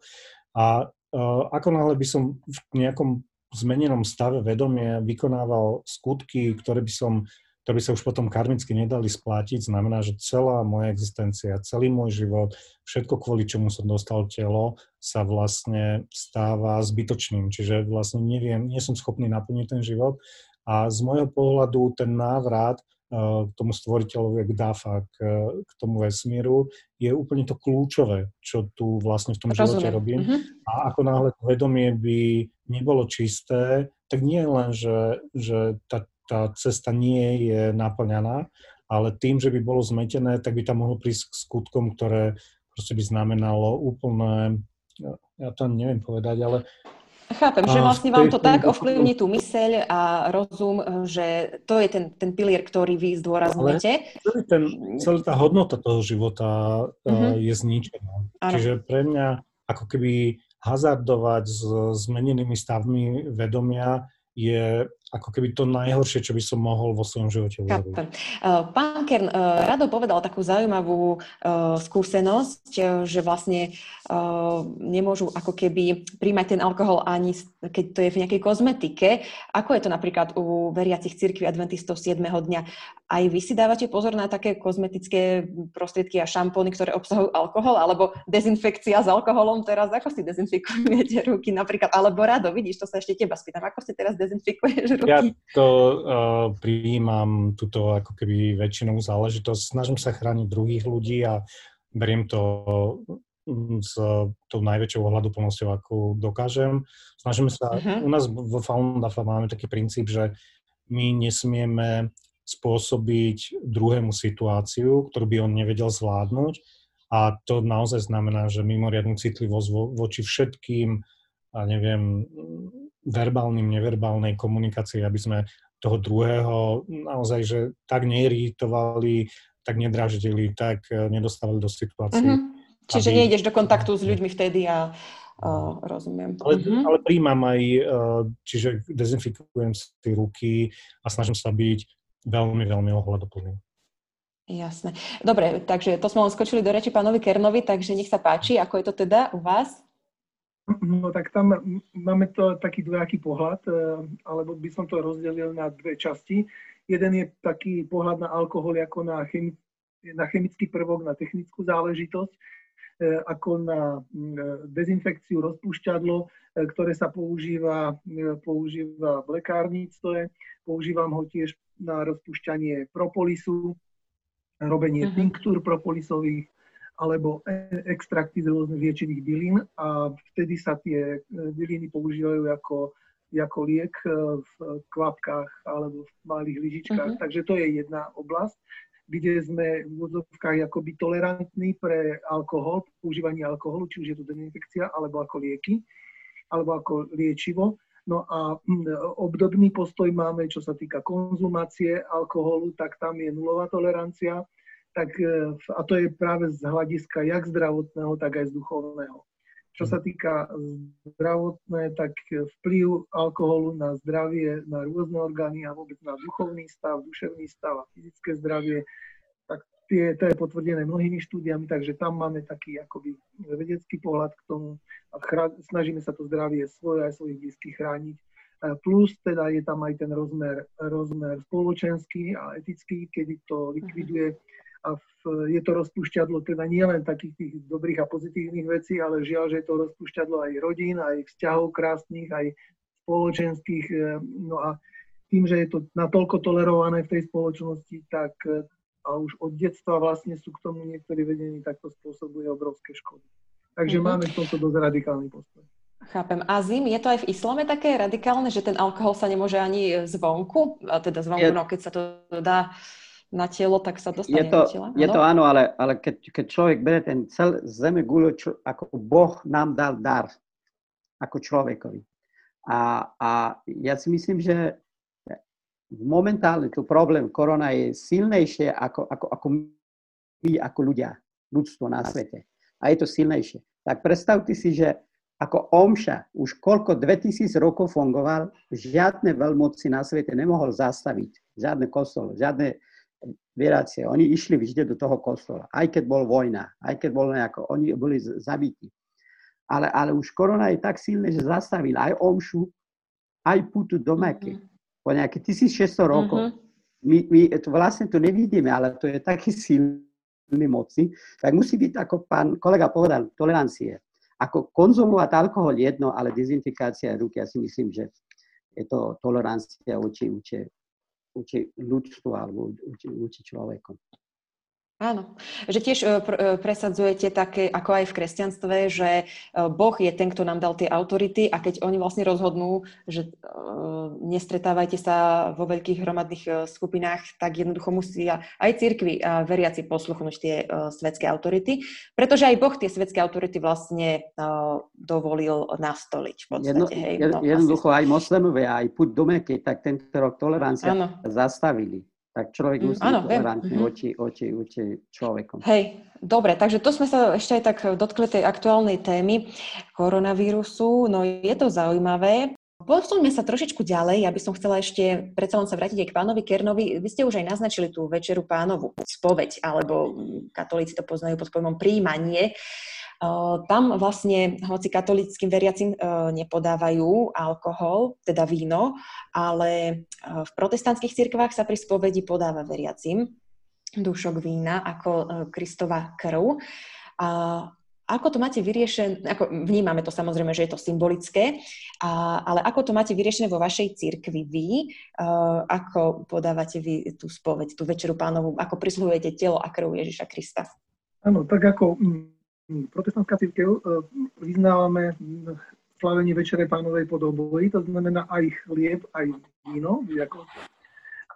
A uh, ako náhle by som v nejakom zmenenom stave vedomie vykonával skutky, ktoré by som ktoré by sa už potom karmicky nedali splátiť, znamená, že celá moja existencia, celý môj život, všetko kvôli čomu som dostal telo, sa vlastne stáva zbytočným. Čiže vlastne neviem, nie som schopný naplniť ten život. A z môjho pohľadu ten návrat eh, k tomu stvoriteľovi, k DAFA, k, k tomu vesmíru, je úplne to kľúčové, čo tu vlastne v tom Rozumiem. živote robím. Mm-hmm. A ako náhle to vedomie by nebolo čisté, tak nie len, že, že tá tá cesta nie je naplňaná, ale tým, že by bolo zmetené, tak by tam mohlo prísť k skutkom, ktoré proste by znamenalo úplné, ja to neviem povedať, ale Chápem, že vlastne vám to tak ovplyvní tú myseľ a rozum, že to je ten, ten pilier, ktorý vy zdôrazňujete. Celý ten, celá tá hodnota toho života uh-huh. je zničená. Ano. Čiže pre mňa ako keby hazardovať s zmenenými stavmi vedomia je ako keby to najhoršie, čo by som mohol vo svojom živote urobiť. Eh, pán Kern, eh, Rado povedal takú zaujímavú eh, skúsenosť, že vlastne nemôžu ako keby príjmať ten alkohol ani keď to je v nejakej kozmetike. Ako je to napríklad u veriacich cirkvi adventistov 7. dňa? Aj vy si dávate pozor na také kozmetické prostriedky a šampóny, ktoré obsahujú alkohol, alebo dezinfekcia s alkoholom teraz? Ako si dezinfikujete ruky napríklad? Alebo Rado, vidíš, to sa ešte teba spýtam. Ako si teraz dezinfikuješ ruky? Ja to uh, prijímam túto ako keby väčšinou záležitosť. Snažím sa chrániť druhých ľudí a beriem to mm, s tou najväčšou ohľaduplnosťou, ako dokážem. Snažíme sa, uh-huh. u nás vo Foundafa máme taký princíp, že my nesmieme spôsobiť druhému situáciu, ktorú by on nevedel zvládnuť. A to naozaj znamená, že mimoriadnú citlivosť vo, voči všetkým, a neviem, verbálnym, neverbálnej komunikácii, aby sme toho druhého naozaj, že tak neiritovali, tak nedraždili, tak eh, nedostávali do situácie. Mm-hmm. Čiže aby... nejdeš do kontaktu s ľuďmi vtedy a uh, rozumiem. Ale, mm-hmm. ale príjmam aj, uh, čiže dezinfikujem si ruky a snažím sa byť veľmi, veľmi ohľadoplný. Jasné. Dobre, takže to sme len skočili do reči pánovi Kernovi, takže nech sa páči, ako je to teda u vás? No tak tam máme to taký dvojaký pohľad, e, alebo by som to rozdelil na dve časti. Jeden je taký pohľad na alkohol ako na, chemi- na chemický prvok, na technickú záležitosť, e, ako na e, dezinfekciu rozpúšťadlo, ktoré sa používa, používa v lekárnictve. Používam ho tiež na rozpúšťanie propolisu, robenie uh-huh. tinktúr propolisových, alebo e, extrakty z rôznych liečivých bylín a vtedy sa tie e, byliny používajú ako, ako liek e, v kvapkách alebo v malých lyžičkách. Uh-huh. Takže to je jedna oblasť, kde sme v úvodzovkách akoby tolerantní pre alkohol, používanie alkoholu, či už je to dezinfekcia, alebo ako lieky, alebo ako liečivo. No a obdobný postoj máme, čo sa týka konzumácie alkoholu, tak tam je nulová tolerancia tak, e, a to je práve z hľadiska jak zdravotného, tak aj z duchovného. Čo sa týka zdravotné, tak vplyv alkoholu na zdravie, na rôzne orgány a vôbec na duchovný stav, duševný stav a fyzické zdravie, tie, to je potvrdené mnohými štúdiami, takže tam máme taký akoby vedecký pohľad k tomu a chra, snažíme sa to zdravie svoje aj svojich blízkych chrániť. E, plus teda je tam aj ten rozmer, rozmer spoločenský a etický, kedy to likviduje a v, je to rozpúšťadlo teda nie len takých tých dobrých a pozitívnych vecí, ale žiaľ, že je to rozpúšťadlo aj rodín, aj vzťahov krásnych, aj spoločenských. E, no a tým, že je to natoľko tolerované v tej spoločnosti, tak e, a už od detstva vlastne sú k tomu niektorí vedení, tak to spôsobuje obrovské škody. Takže mm-hmm. máme v tomto dosť radikálny postoj. Chápem. A zim, je to aj v islame také radikálne, že ten alkohol sa nemôže ani zvonku, a teda zvonku, je... no keď sa to dá na telo, tak sa dostane je to, do tela. Je to áno, ale, ale keď, keď človek bere ten cel zeme guľu, čo, ako Boh nám dal dar, ako človekovi. A, a ja si myslím, že momentálne tu problém korona je silnejšie ako, ako, ako my, ako ľudia, ľudstvo na svete. A je to silnejšie. Tak predstavte si, že ako Omša už koľko 2000 rokov fungoval, žiadne veľmoci na svete nemohol zastaviť. Žiadne kostol, žiadne vieracie, oni išli vždy do toho kostola, aj keď bol vojna, aj keď bol nejako, oni boli zabití. Ale, ale už korona je tak silná, že zastavil aj omšu, aj putu do Meky. Mm-hmm. Po nejaké 1600 rokov. Mm-hmm. My, my to vlastne to nevidíme, ale to je taký silný moci. Tak musí byť, ako pán kolega povedal, tolerancie. Ako konzumovať alkohol jedno, ale dezinfikácia rúk, ja si myslím, že je to tolerancia voči, voči, ľudstvu alebo voči človeku. Áno, že tiež e, e, presadzujete také, ako aj v kresťanstve, že e, Boh je ten, kto nám dal tie autority a keď oni vlastne rozhodnú, že nestretávajte sa vo veľkých hromadných skupinách, tak jednoducho musia aj cirkvi a veriaci posluchnúť tie svetské autority, pretože aj Boh tie svetské autority vlastne dovolil nastoliť. V podstate, Jedno, hej, no, jednoducho asi... aj moslemovia, aj púť do Meky, tak tento rok tolerancia ano. zastavili tak človek mm, musí byť tolerantný mm-hmm. voči, voči, voči človekom. Hej, dobre, takže to sme sa ešte aj tak dotkli tej aktuálnej témy koronavírusu. No je to zaujímavé. Posuňme sa trošičku ďalej. Ja by som chcela ešte predsa len sa vrátiť aj k pánovi Kernovi. Vy ste už aj naznačili tú večeru pánovu spoveď, alebo katolíci to poznajú pod pojmom príjmanie. Tam vlastne, hoci katolickým veriacim nepodávajú alkohol, teda víno, ale v protestantských cirkvách sa pri spovedi podáva veriacim dušok vína ako Kristova krv. A ako to máte vyriešené, ako vnímame to samozrejme, že je to symbolické, a, ale ako to máte vyriešené vo vašej cirkvi vy, uh, ako podávate vy tú spoveď, tú večeru pánovu, ako prisluhujete telo a krv Ježiša Krista? Áno, tak ako protestantská církev vyznávame slavenie Večere pánovej podobovi, to znamená aj chlieb, aj víno, ako,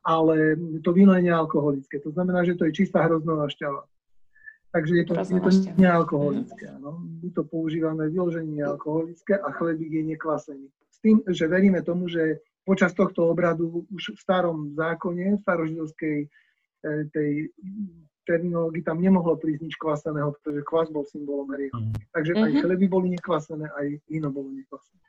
ale to víno je nealkoholické. To znamená, že to je čistá hroznová šťava. Takže je to, je to nealkoholické. No. My to používame vyloženie nealkoholické a chlebík je nekvasený. S tým, že veríme tomu, že počas tohto obradu už v starom zákone, v starožidovskej e, tej terminológii tam nemohlo prísť nič kvaseného, pretože kvas bol symbolom hriechu. Mm. Takže aj mhm. chleby boli nekvasené, aj víno bolo nekvasené.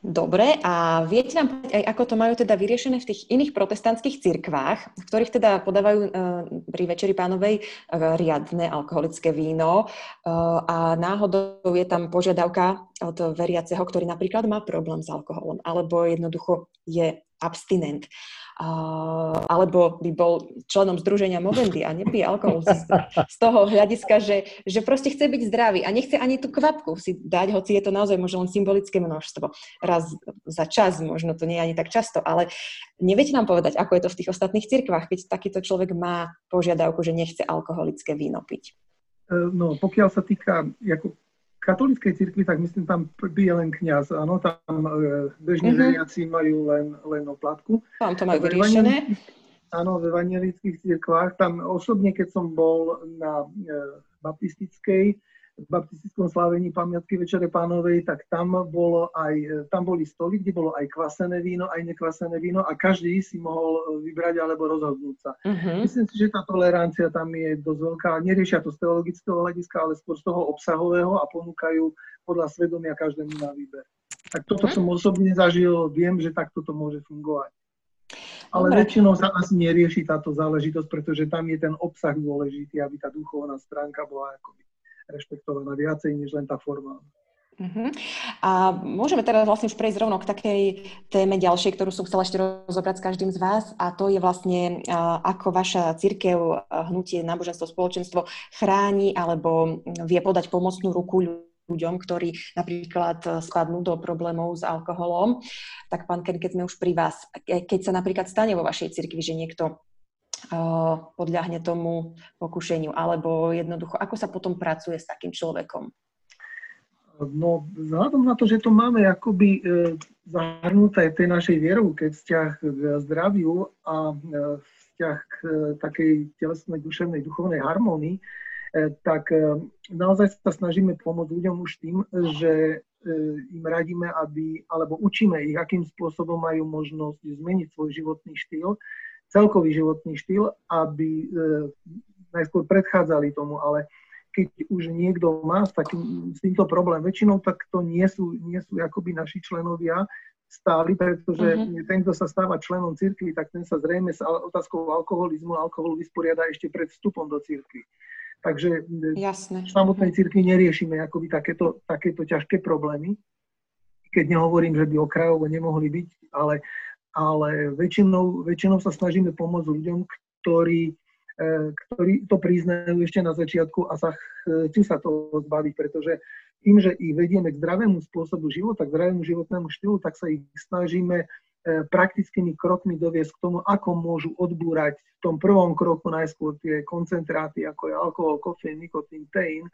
Dobre, a viete nám povedať aj, ako to majú teda vyriešené v tých iných protestantských cirkvách, v ktorých teda podávajú uh, pri Večeri pánovej uh, riadne alkoholické víno uh, a náhodou je tam požiadavka od veriaceho, ktorý napríklad má problém s alkoholom, alebo jednoducho je abstinent alebo by bol členom združenia Movendy a nepije alkohol z, z toho hľadiska, že, že proste chce byť zdravý a nechce ani tú kvapku si dať, hoci je to naozaj možno len symbolické množstvo. Raz za čas, možno to nie je ani tak často, ale neviete nám povedať, ako je to v tých ostatných cirkvách, keď takýto človek má požiadavku, že nechce alkoholické víno piť? E, no, pokiaľ sa týka ako katolíckej cirkvi, tak myslím, tam je len kniaz. Áno, tam e, bežní uh-huh. veriaci majú len, len oplatku. Tam to majú vyriešené. Áno, v evangelických cirkvách. Tam osobne, keď som bol na e, baptistickej, v baptistickom slávení pamiatky Večere pánovej, tak tam, bolo aj, tam boli stoly, kde bolo aj kvasené víno, aj nekvasené víno a každý si mohol vybrať alebo rozhodnúť sa. Uh-huh. Myslím si, že tá tolerancia tam je dosť veľká. Neriešia to z teologického hľadiska, ale skôr z toho obsahového a ponúkajú podľa svedomia každému na výber. Tak toto uh-huh. som osobne zažil, viem, že takto to môže fungovať. Ale Dobre. väčšinou sa asi nerieši táto záležitosť, pretože tam je ten obsah dôležitý, aby tá duchovná stránka bola akoby rešpektovaná viacej, než len tá forma. Uh-huh. A môžeme teraz vlastne už prejsť rovno k takej téme ďalšej, ktorú som chcela ešte rozobrať s každým z vás a to je vlastne, ako vaša církev, hnutie, náboženstvo, spoločenstvo chráni alebo vie podať pomocnú ruku ľuďom, ktorí napríklad spadnú do problémov s alkoholom. Tak pán Ken, keď sme už pri vás, keď sa napríklad stane vo vašej cirkvi, že niekto podľahne tomu pokušeniu, alebo jednoducho, ako sa potom pracuje s takým človekom? No, vzhľadom na to, že to máme akoby e, zahrnuté tej našej vierovke vzťah k zdraviu a e, vzťah k e, takej telesnej, duševnej, duchovnej harmonii, tak naozaj sa snažíme pomôcť ľuďom už tým, že im radíme, aby, alebo učíme ich, akým spôsobom majú možnosť zmeniť svoj životný štýl, celkový životný štýl, aby e, najskôr predchádzali tomu, ale keď už niekto má s, takým, s týmto problém, väčšinou tak to nie sú, nie sú akoby naši členovia stáli, pretože uh-huh. ten, kto sa stáva členom cirkvi, tak ten sa zrejme s otázkou alkoholizmu a alkoholu vysporiada ešte pred vstupom do cirkvi. Takže Jasne. v samotnej cirkvi neriešime akoby takéto, takéto ťažké problémy. Keď nehovorím, že by okrajovo nemohli byť, ale, ale väčšinou, väčšinou sa snažíme pomôcť ľuďom, ktorí, e, ktorí to priznajú ešte na začiatku a sa chcú sa toho zbaviť, pretože tým, že ich vedieme k zdravému spôsobu života, k zdravému životnému štýlu, tak sa ich snažíme e, praktickými krokmi doviesť k tomu, ako môžu odbúrať v tom prvom kroku najskôr tie koncentráty, ako je alkohol, kofeín, nikotín, teín.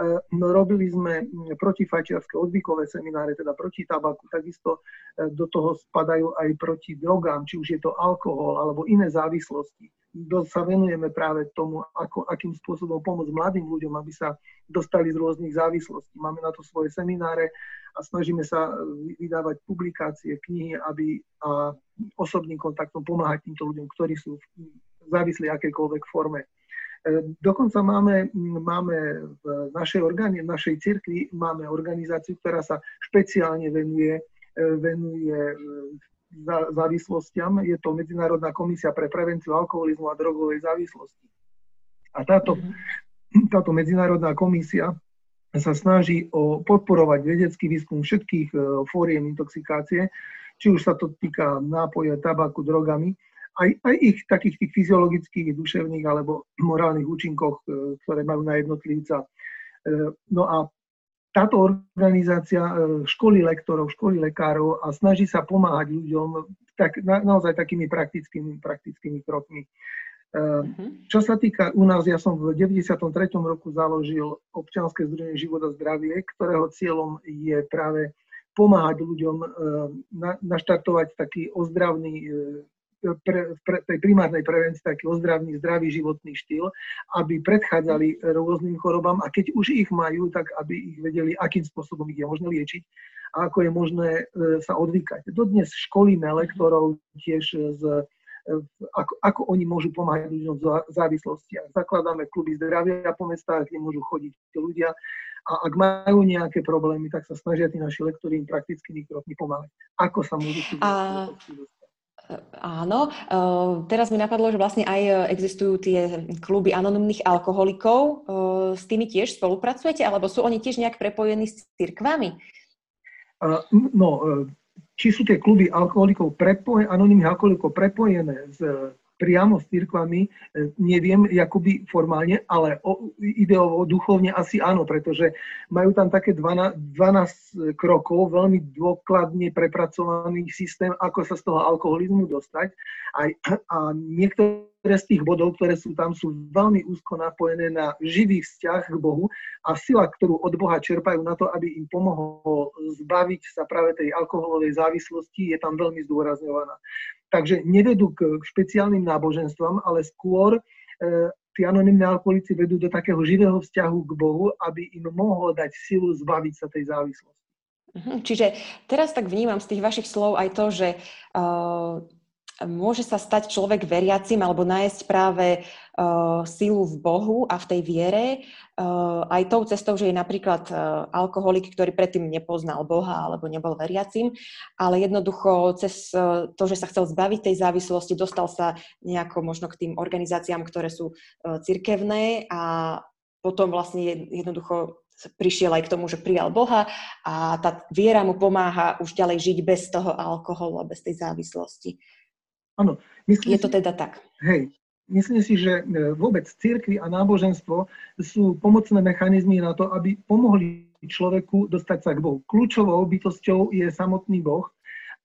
E, no, robili sme protifajčiarské odvykové semináre, teda proti tabaku, takisto e, do toho spadajú aj proti drogám, či už je to alkohol alebo iné závislosti dosť sa venujeme práve tomu, ako, akým spôsobom pomôcť mladým ľuďom, aby sa dostali z rôznych závislostí. Máme na to svoje semináre a snažíme sa vydávať publikácie, knihy, aby a osobným kontaktom pomáhať týmto ľuďom, ktorí sú závislí akékoľvek forme. E, dokonca máme, máme v našej, organi- v našej cirkvi máme organizáciu, ktorá sa špeciálne venuje, e, venuje závislostiam. Je to Medzinárodná komisia pre prevenciu alkoholizmu a drogovej závislosti. A táto, mm-hmm. táto medzinárodná komisia sa snaží o podporovať vedecký výskum všetkých e, fóriem intoxikácie, či už sa to týka nápoja, tabaku, drogami, aj, aj ich takých tých fyziologických, duševných alebo morálnych účinkoch, e, ktoré majú na jednotlivca. E, no a táto organizácia e, školy lektorov, školy lekárov a snaží sa pomáhať ľuďom tak, na, naozaj takými praktickými, praktickými krokmi. Uh-huh. Čo sa týka u nás, ja som v 93. roku založil občianske združenie Život a zdravie, ktorého cieľom je práve pomáhať ľuďom na, naštartovať taký ozdravný pre, pre, tej primárnej prevencii taký ozdravný, zdravý životný štýl, aby predchádzali rôznym chorobám a keď už ich majú, tak aby ich vedeli, akým spôsobom ich je možné liečiť a ako je možné e, sa odvykať. Dodnes školíme lektorov tiež z e, ako, ako oni môžu pomáhať ľuďom v závislostiach. Zakladáme kluby zdravia po mestách, kde môžu chodiť ľudia a ak majú nejaké problémy, tak sa snažia tí naši lektori im praktickými krokmi pomáhať. Ako sa môžu a... Áno, teraz mi napadlo, že vlastne aj existujú tie kluby anonimných alkoholikov. S tými tiež spolupracujete, alebo sú oni tiež nejak prepojení s cirkvami? No, e, či sú tie kluby alkoholikov prepojené, anonimných alkoholikov prepojené s priamo s cirkvami, e, neviem, akoby formálne, ale ideovo, duchovne asi áno, pretože majú tam také 12, 12 krokov, veľmi dôkladne prepracovaný systém, ako sa z toho alkoholizmu dostať. A, a niektoré z tých bodov, ktoré sú tam, sú veľmi úzko napojené na živý vzťah k Bohu a sila, ktorú od Boha čerpajú na to, aby im pomohol zbaviť sa práve tej alkoholovej závislosti, je tam veľmi zdôrazňovaná. Takže nevedú k špeciálnym náboženstvám, ale skôr e, tí anonimní alkoholici vedú do takého živého vzťahu k Bohu, aby im mohol dať silu zbaviť sa tej závislosti. Mhm, čiže teraz tak vnímam z tých vašich slov aj to, že uh, môže sa stať človek veriacim alebo nájsť práve uh, silu v Bohu a v tej viere uh, aj tou cestou, že je napríklad uh, alkoholik, ktorý predtým nepoznal Boha alebo nebol veriacim, ale jednoducho cez uh, to, že sa chcel zbaviť tej závislosti, dostal sa nejako možno k tým organizáciám, ktoré sú uh, cirkevné a potom vlastne jednoducho prišiel aj k tomu, že prijal Boha a tá viera mu pomáha už ďalej žiť bez toho alkoholu a bez tej závislosti. Áno. Myslím je to teda tak. Hej, myslím si, že e, vôbec církvy a náboženstvo sú pomocné mechanizmy na to, aby pomohli človeku dostať sa k Bohu. Kľúčovou bytosťou je samotný Boh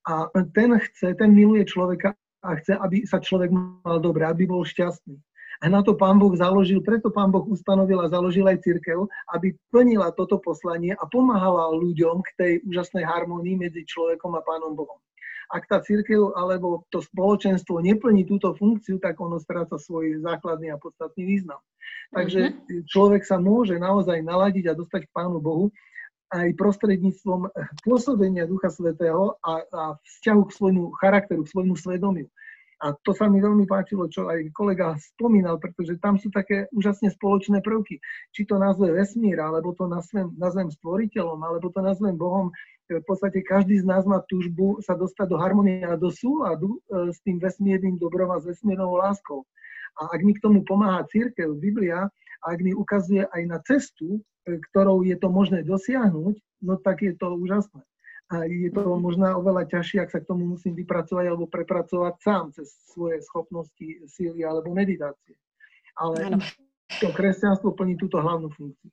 a ten chce, ten miluje človeka a chce, aby sa človek mal dobre, aby bol šťastný. A na to pán Boh založil, preto pán Boh ustanovil a založil aj církev, aby plnila toto poslanie a pomáhala ľuďom k tej úžasnej harmonii medzi človekom a pánom Bohom ak tá církev alebo to spoločenstvo neplní túto funkciu, tak ono stráca svoj základný a podstatný význam. Takže mm-hmm. človek sa môže naozaj naladiť a dostať k Pánu Bohu aj prostredníctvom pôsobenia Ducha Svetého a, a vzťahu k svojmu charakteru, k svojmu svedomiu. A to sa mi veľmi páčilo, čo aj kolega spomínal, pretože tam sú také úžasne spoločné prvky. Či to nazve vesmír, alebo to nazvem, nazvem stvoriteľom, alebo to nazvem Bohom, v podstate každý z nás má túžbu sa dostať do harmonie a do súladu e, s tým vesmírnym dobrom a s vesmírnou láskou. A ak mi k tomu pomáha církev, Biblia, a ak mi ukazuje aj na cestu, e, ktorou je to možné dosiahnuť, no tak je to úžasné. A je to možno oveľa ťažšie, ak sa k tomu musím vypracovať alebo prepracovať sám cez svoje schopnosti, síly alebo meditácie. Ale ano. to kresťanstvo plní túto hlavnú funkciu.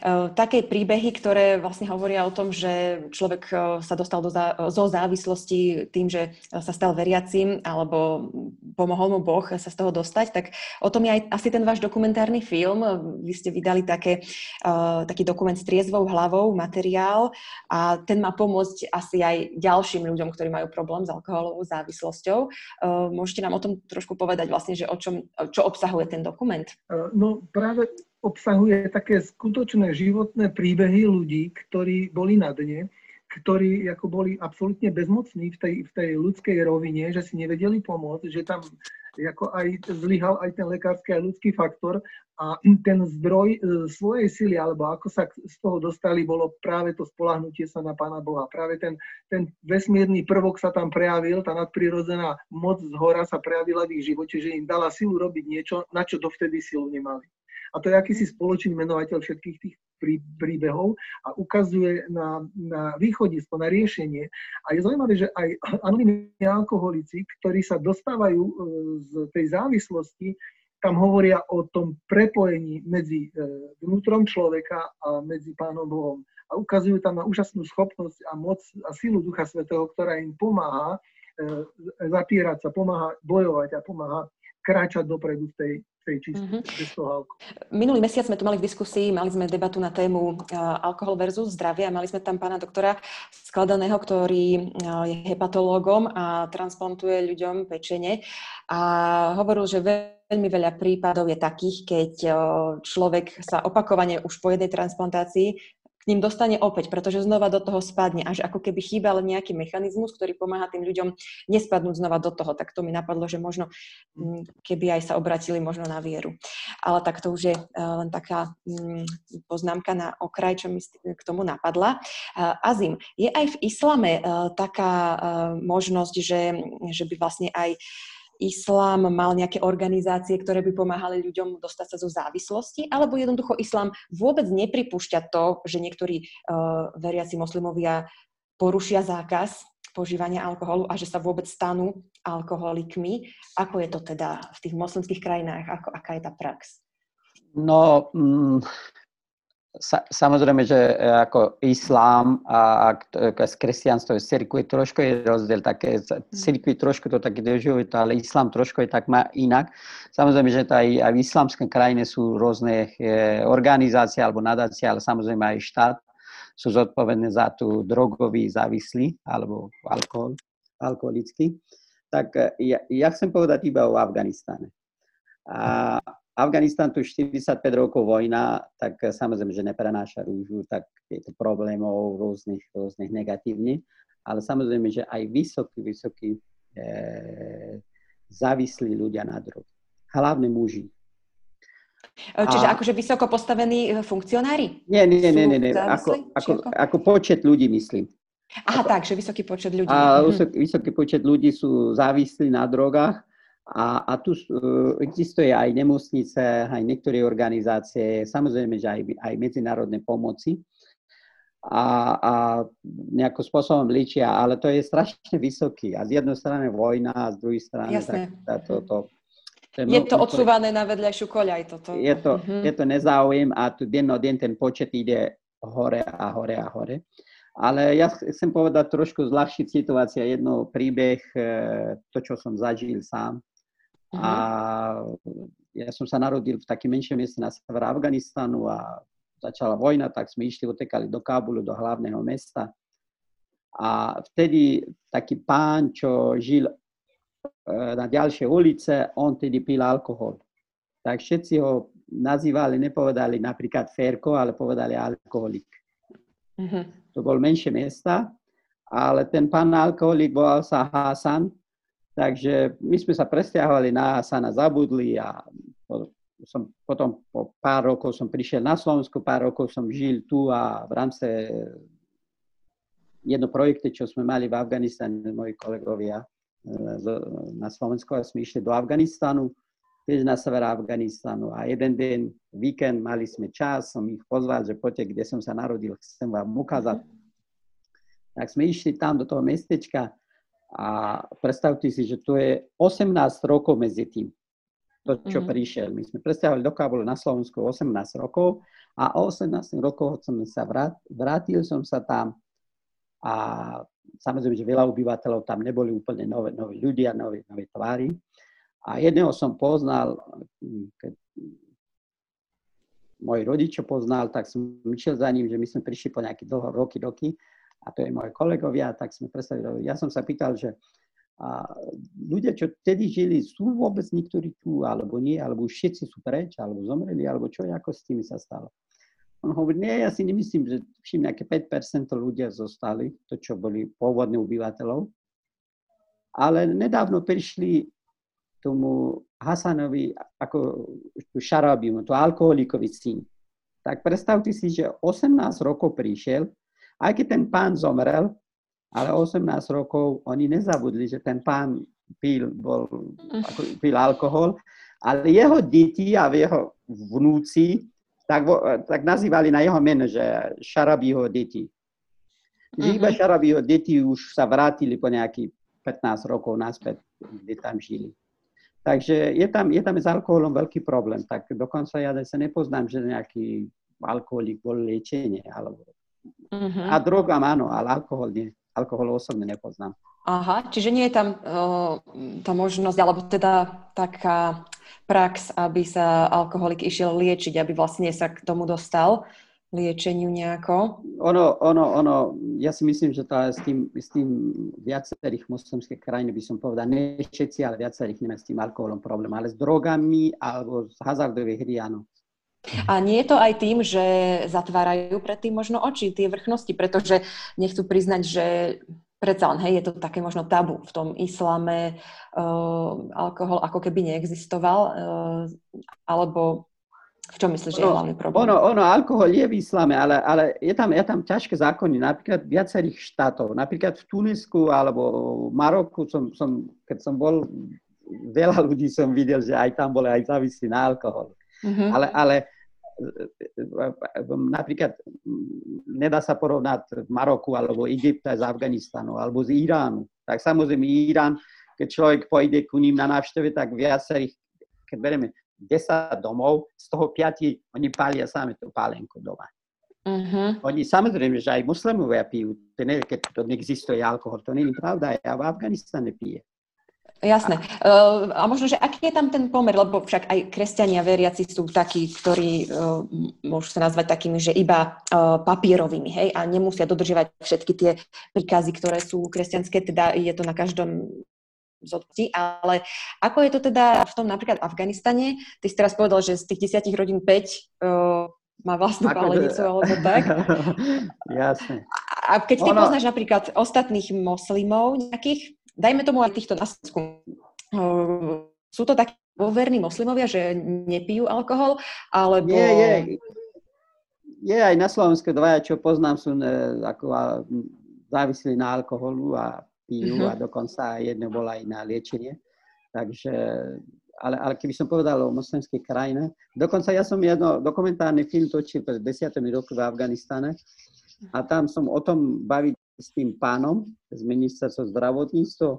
Eh, také príbehy, ktoré vlastne hovoria o tom, že človek eh, sa dostal do zá, zo závislosti tým, že sa stal veriacím alebo pomohol mu Boh sa z toho dostať, tak o tom je aj asi ten váš dokumentárny film. Vy ste vydali také, uh, taký dokument s triezvou hlavou, materiál a ten má pomôcť asi aj ďalším ľuďom, ktorí majú problém s alkoholovou závislosťou. Môžete nám o tom trošku povedať vlastne, že o čom, čo obsahuje ten dokument? No práve obsahuje také skutočné životné príbehy ľudí, ktorí boli na dne, ktorí ako boli absolútne bezmocní v tej, v tej ľudskej rovine, že si nevedeli pomôcť, že tam ako aj zlyhal aj ten lekársky aj ľudský faktor a ten zdroj e, svojej sily, alebo ako sa z toho dostali, bolo práve to spolahnutie sa na Pána Boha. Práve ten, ten vesmírny prvok sa tam prejavil, tá nadprirodzená moc z hora sa prejavila v ich živote, že im dala silu robiť niečo, na čo dovtedy silu nemali. A to je akýsi spoločný menovateľ všetkých tých príbehov a ukazuje na, na východisko, na riešenie. A je zaujímavé, že aj anonimní alkoholici, ktorí sa dostávajú e, z tej závislosti, tam hovoria o tom prepojení medzi e, vnútrom človeka a medzi Pánom Bohom. A ukazujú tam na úžasnú schopnosť a moc a silu Ducha Svetého, ktorá im pomáha e, zapierať sa, pomáha bojovať a pomáha kráčať dopredu v tej, tej čistej, mm-hmm. Minulý mesiac sme tu mali v diskusii, mali sme debatu na tému uh, alkohol versus zdravie a mali sme tam pána doktora Skladaného, ktorý uh, je hepatológom a transplantuje ľuďom pečenie a hovoril, že veľmi veľa prípadov je takých, keď uh, človek sa opakovane už po jednej transplantácii k ním dostane opäť, pretože znova do toho spadne. Až ako keby chýbal nejaký mechanizmus, ktorý pomáha tým ľuďom nespadnúť znova do toho. Tak to mi napadlo, že možno mm, keby aj sa obratili možno na vieru. Ale tak to už je eh, len taká mm, poznámka na okraj, čo mi k tomu napadla. Eh, Azim, je aj v islame eh, taká možnosť, že, že by vlastne aj islám mal nejaké organizácie, ktoré by pomáhali ľuďom dostať sa zo závislosti, alebo jednoducho islám vôbec nepripúšťa to, že niektorí uh, veriaci moslimovia porušia zákaz požívania alkoholu a že sa vôbec stanú alkoholikmi. Ako je to teda v tých moslimských krajinách? Ako, aká je tá prax? No, mm, Sa, samozrejme, že e, ako islám a, a z kresťanstvo z cirkvi trošku je rozdiel, také z cirkvi trošku to také držujú, ale islám trošku je tak má inak. Samozrejme, že aj, aj v islamské krajine sú rôzne e, organizácie alebo nadácie, ale samozrejme aj štát sú zodpovedné za tú drogový závislý alebo alkohol, alkoholický. Tak e, ja, ja chcem povedať iba o Afganistane. A Afganistan tu 45 rokov vojna, tak samozrejme, že neprenáša rúžu, tak je to problémov rôznych, rôznych negatívnych, ale samozrejme, že aj vysoký, vysoký e, závislí ľudia na drog. Hlavne muži. E, čiže a... akože vysoko postavení funkcionári? Nie, nie, nie, nie, nie. Ako, ako, ako počet ľudí, myslím. Aha, ako, tak, že vysoký počet ľudí. A vysoký, vysoký počet ľudí sú závislí na drogách a, a tu uh, existuje aj nemocnice, aj niektoré organizácie, samozrejme, že aj, aj medzinárodné pomoci a, a nejakým spôsobom ličia, ale to je strašne vysoký. A z jednej strany vojna, a z druhej strany Jasné. tak, to, to, to je, je to odsúvané na vedľajšiu koľaj toto. Je to, uh-huh. je to nezáujem a tu deň ten počet ide hore a hore a hore. Ale ja chcem povedať trošku zľahšiť situácia, jedno príbeh, e, to, čo som zažil sám. Uh-huh. A ja som sa narodil v takém menšom mieste na sever Afganistanu a začala vojna, tak sme išli, otekali do Kábulu, do hlavného mesta. A vtedy taký pán, čo žil e, na ďalšej ulice, on tedy pil alkohol. Tak všetci ho nazývali, nepovedali napríklad Ferko, ale povedali alkoholik. Uh-huh. To bol menšie mesta, ale ten pán alkoholik volal sa Hasan Takže my sme sa presťahovali na Asana, zabudli a som, potom po pár rokov som prišiel na Slovensku, pár rokov som žil tu a v rámci jedno projekte, čo sme mali v Afganistane, moji kolegovia na Slovensku, a sme išli do Afganistanu, tiež na sever Afganistanu a jeden deň, víkend, mali sme čas, som ich pozval, že poďte, kde som sa narodil, chcem vám ukázať. Tak sme išli tam do toho mestečka a predstavte si, že to je 18 rokov medzi tým, to, čo mm-hmm. prišiel. My sme predstavili do Kábulu na Slovensku 18 rokov a o 18 rokov som sa vrát, vrátil som sa tam a samozrejme, že veľa obyvateľov tam neboli úplne nové, nové ľudia, nové, nové tvári. A jedného som poznal, keď môj rodičo poznal, tak som išiel za ním, že my sme prišli po nejaké dlho roky, roky a to je moje kolegovia, tak sme predstavili. Ja som sa pýtal, že a ľudia, čo vtedy žili, sú vôbec niektorí tu, alebo nie, alebo všetci sú preč, alebo zomreli, alebo čo, ako s tými sa stalo. On hovorí, nie, ja si nemyslím, že všim nejaké 5% ľudia zostali, to čo boli pôvodní obyvateľov, ale nedávno prišli tomu Hasanovi, ako Šarabimu, to alkoholikovi syn. Tak predstavte si, že 18 rokov prišiel, aj keď ten pán zomrel, ale 18 rokov oni nezabudli, že ten pán pil, bol, ako, pil alkohol, ale jeho deti a jeho vnúci tak, tak nazývali na jeho meno, že Šarabiho deti. Že iba mhm. Šarabiho deti už sa vrátili po nejakých 15 rokov naspäť, kde tam žili. Takže je tam, je tam s alkoholom veľký problém. Tak dokonca ja sa nepoznám, že nejaký alkoholik bol liečenie. Alebo... Uh-huh. A drogám áno, ale alkohol nie. Alkohol osobne nepoznám. Aha, čiže nie je tam uh, tá možnosť, alebo teda taká prax, aby sa alkoholik išiel liečiť, aby vlastne sa k tomu dostal liečeniu nejako? Ono, ono, ono, ja si myslím, že to s tým, s tým viacerých moslimských krajín by som povedal, ne všetci, ale viacerých nemá s tým alkoholom problém, ale s drogami alebo s hazardovej hry, áno. A nie je to aj tým, že zatvárajú predtým možno oči, tie vrchnosti, pretože nechcú priznať, že predsa len, hej, je to také možno tabu v tom islame, uh, alkohol ako keby neexistoval, uh, alebo v čom myslíš, že je hlavný problém? Ono, ono, alkohol je v islame, ale, ale je, tam, je tam ťažké zákony, napríklad viacerých štátov. Napríklad v Tunisku alebo v Maroku, som, som, keď som bol, veľa ľudí som videl, že aj tam boli aj závislí na alkohol. Mm-hmm. Ale, ale napríklad nedá sa porovnať Maroku alebo Egypta s Afganistanu alebo z Iránu. Tak samozrejme Irán, keď človek pôjde ku ním na návšteve, tak viacerých, keď bereme 10 domov, z toho 5 oni pália sami tú pálenku doma. Uh-huh. Oni samozrejme, že aj muslimovia pijú, to nie, keď to neexistuje alkohol, to nie je pravda, ja v Afganistane pije. Jasné. Uh, a možno, že aký je tam ten pomer, lebo však aj kresťania veriaci sú takí, ktorí uh, môžu sa nazvať takými, že iba uh, papierovými, hej, a nemusia dodržiavať všetky tie príkazy, ktoré sú kresťanské, teda je to na každom zodpovedí, ale ako je to teda v tom napríklad Afganistane? Ty si teraz povedal, že z tých desiatich rodín 5 uh, má vlastnú ako palenicu alebo tak. Jasne. A keď ty ono... poznáš napríklad ostatných moslimov nejakých, dajme tomu aj týchto na Slovensku, uh, sú to takí verní moslimovia, že nepijú alkohol, alebo... Je, je. Je aj na Slovensku dvaja, čo poznám, sú ne, ako závislí na alkoholu a pijú uh-huh. a dokonca jedno bola aj na liečenie. Takže, ale, ale keby som povedal o moslimskej krajine, dokonca ja som jedno dokumentárny film točil pred desiatými roky v Afganistane a tam som o tom baviť s tým pánom z ministerstva zdravotníctva.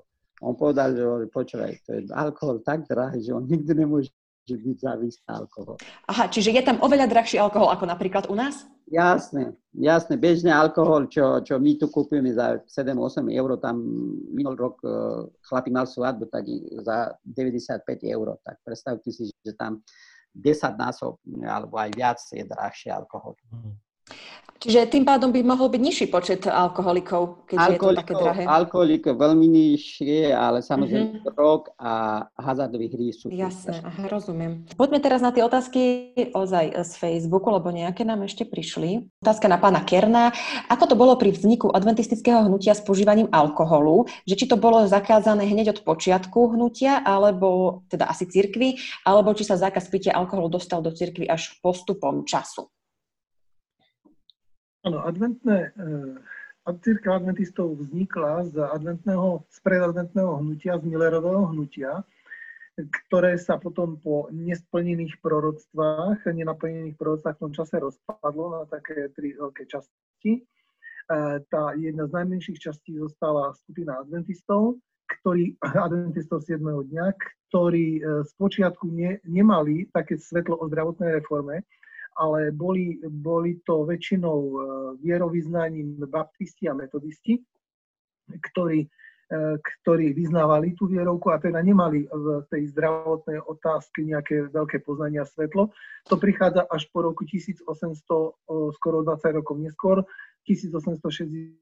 On povedal, že počúvaj, to je alkohol tak drahý, že on nikdy nemôže že byť závislý na alkohol. Aha, čiže je tam oveľa drahší alkohol ako napríklad u nás? Jasné, jasné. Bežný alkohol, čo, čo my tu kúpime za 7-8 eur, tam minulý rok uh, chlapí mal svadbu, tak za 95 eur. Tak predstavte si, že tam 10 násob alebo aj viac je drahší alkohol. Mm. Čiže tým pádom by mohol byť nižší počet alkoholikov, keď je to také drahé. Alkoholikov veľmi nižšie, ale samozrejme mm-hmm. drog a hazardové hry sú. Jasné, aha, rozumiem. Poďme teraz na tie otázky ozaj z Facebooku, lebo nejaké nám ešte prišli. Otázka na pána Kerna. Ako to bolo pri vzniku adventistického hnutia s používaním alkoholu? Že či to bolo zakázané hneď od počiatku hnutia, alebo teda asi cirkvi, alebo či sa zákaz pitia alkoholu dostal do cirkvi až postupom času? Áno, adventné e, církev adventistov vznikla z, adventného, z predadventného hnutia, z Millerového hnutia, ktoré sa potom po nesplnených proroctvách, nenaplnených proroctvách v tom čase rozpadlo na také tri veľké časti. E, tá jedna z najmenších častí zostala skupina adventistov, ktorí, adventistov 7. dňa, ktorí e, z počiatku ne, nemali také svetlo o zdravotnej reforme, ale boli, boli to väčšinou e, vierovýznaním baptisti a metodisti, ktorí, e, ktorí vyznávali tú vierovku a teda nemali v tej zdravotnej otázke nejaké veľké poznania svetlo. To prichádza až po roku 1800, skoro 20 rokov neskôr, 1863-67,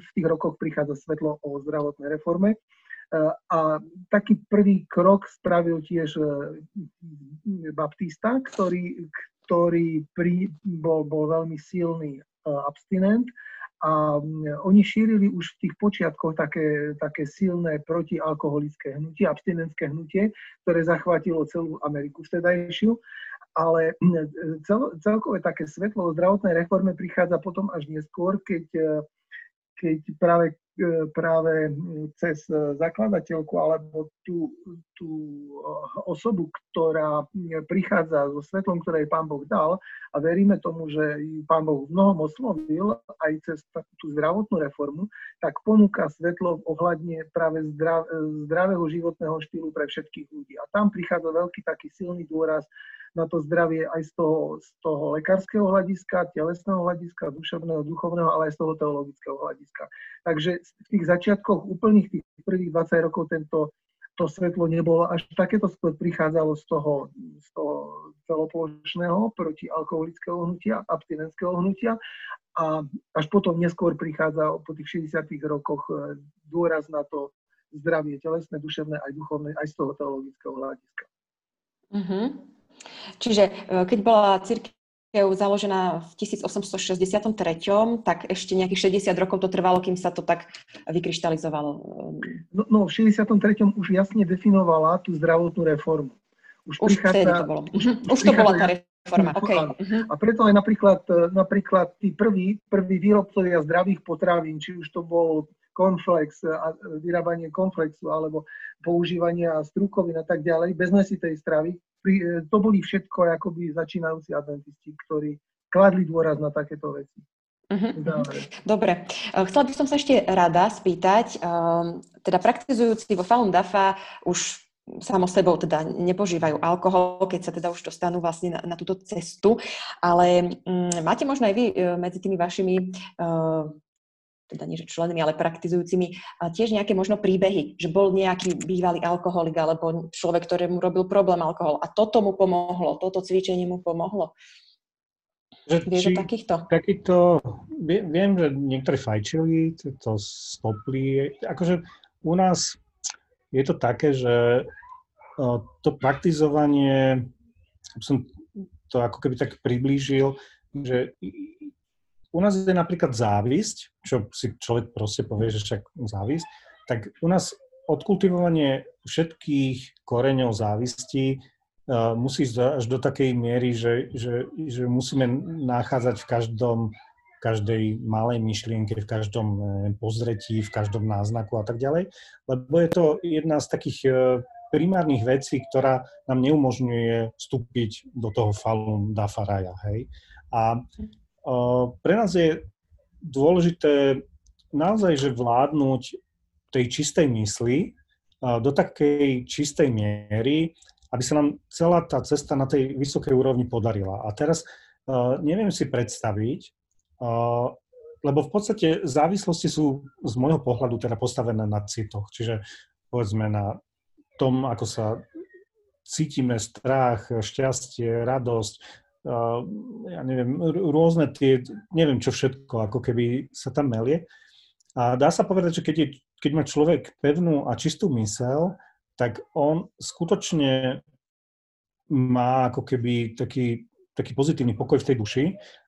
v tých rokoch prichádza svetlo o zdravotnej reforme a taký prvý krok spravil tiež e, Baptista, ktorý, ktorý pri, bol, bol veľmi silný e, abstinent a oni šírili už v tých počiatkoch také, také silné protialkoholické hnutie, abstinentské hnutie, ktoré zachvátilo celú Ameriku vtedajšiu. Ale cel, celkové také svetlo o zdravotnej reforme prichádza potom až neskôr, keď, e, keď práve E, práve cez e, zakladateľku alebo tú, tú e, osobu, ktorá prichádza so svetlom, ktoré Pán Boh dal a veríme tomu, že Pán Boh v mnohom oslovil aj cez tú zdravotnú reformu, tak ponúka svetlo ohľadne práve zdrav, zdravého životného štýlu pre všetkých ľudí. A tam prichádza veľký taký silný dôraz na to zdravie aj z toho, z toho lekárskeho hľadiska, telesného hľadiska, duševného, duchovného, ale aj z toho teologického hľadiska. Takže v tých začiatkoch úplných tých prvých 20 rokov tento to svetlo nebolo až takéto skôr prichádzalo z toho, z toho celoplošného protialkoholického hnutia, abstinentského hnutia a až potom neskôr prichádza po tých 60 rokoch e, dôraz na to zdravie telesné, duševné aj duchovné, aj z toho teologického hľadiska. Mm-hmm. Čiže e, keď bola církev založená v 1863, tak ešte nejakých 60 rokov to trvalo, kým sa to tak vykryštalizovalo. No, no v 63. už jasne definovala tú zdravotnú reformu. Už, už prichádza, to bolo. Už, už to bola tá reforma, okay. Uh-huh. A preto aj napríklad, e, napríklad tí prví, prví výrobcovia zdravých potravín, či už to bol konflex, vyrábanie konflexu alebo používania strukovín a tak ďalej, bez mesitej stravy, E, to boli všetko akoby začínajúci adventisti, ktorí kladli dôraz na takéto veci. Uh-huh. Dobre. E, chcela by som sa ešte rada spýtať, um, teda praktizujúci vo Falun Dafa už samo sebou teda nepožívajú alkohol, keď sa teda už dostanú vlastne na, na túto cestu, ale um, máte možno aj vy medzi tými vašimi uh, teda nie že členmi, ale praktizujúcimi, a tiež nejaké možno príbehy, že bol nejaký bývalý alkoholik alebo človek, ktorému robil problém alkohol a toto mu pomohlo, toto cvičenie mu pomohlo. Že, Vieš o takýchto? Takýto, viem, že niektorí fajčili, to stopli. Akože u nás je to také, že to praktizovanie, som to ako keby tak priblížil, že u nás je napríklad závisť, čo si človek proste povie, že však závisť, tak u nás odkultivovanie všetkých koreňov závisti uh, musí až do takej miery, že, že, že musíme nachádzať v každom každej malej myšlienke, v každom neviem, pozretí, v každom náznaku a tak ďalej, lebo je to jedna z takých uh, primárnych vecí, ktorá nám neumožňuje vstúpiť do toho falun dafaraja, hej. A pre nás je dôležité naozaj, že vládnuť tej čistej mysli do takej čistej miery, aby sa nám celá tá cesta na tej vysokej úrovni podarila. A teraz neviem si predstaviť, lebo v podstate závislosti sú z môjho pohľadu teda postavené na citoch, čiže povedzme na tom, ako sa cítime strach, šťastie, radosť, ja neviem, rôzne tie, neviem čo všetko, ako keby sa tam melie. A dá sa povedať, že keď, je, keď má človek pevnú a čistú mysel, tak on skutočne má ako keby taký, taký pozitívny pokoj v tej duši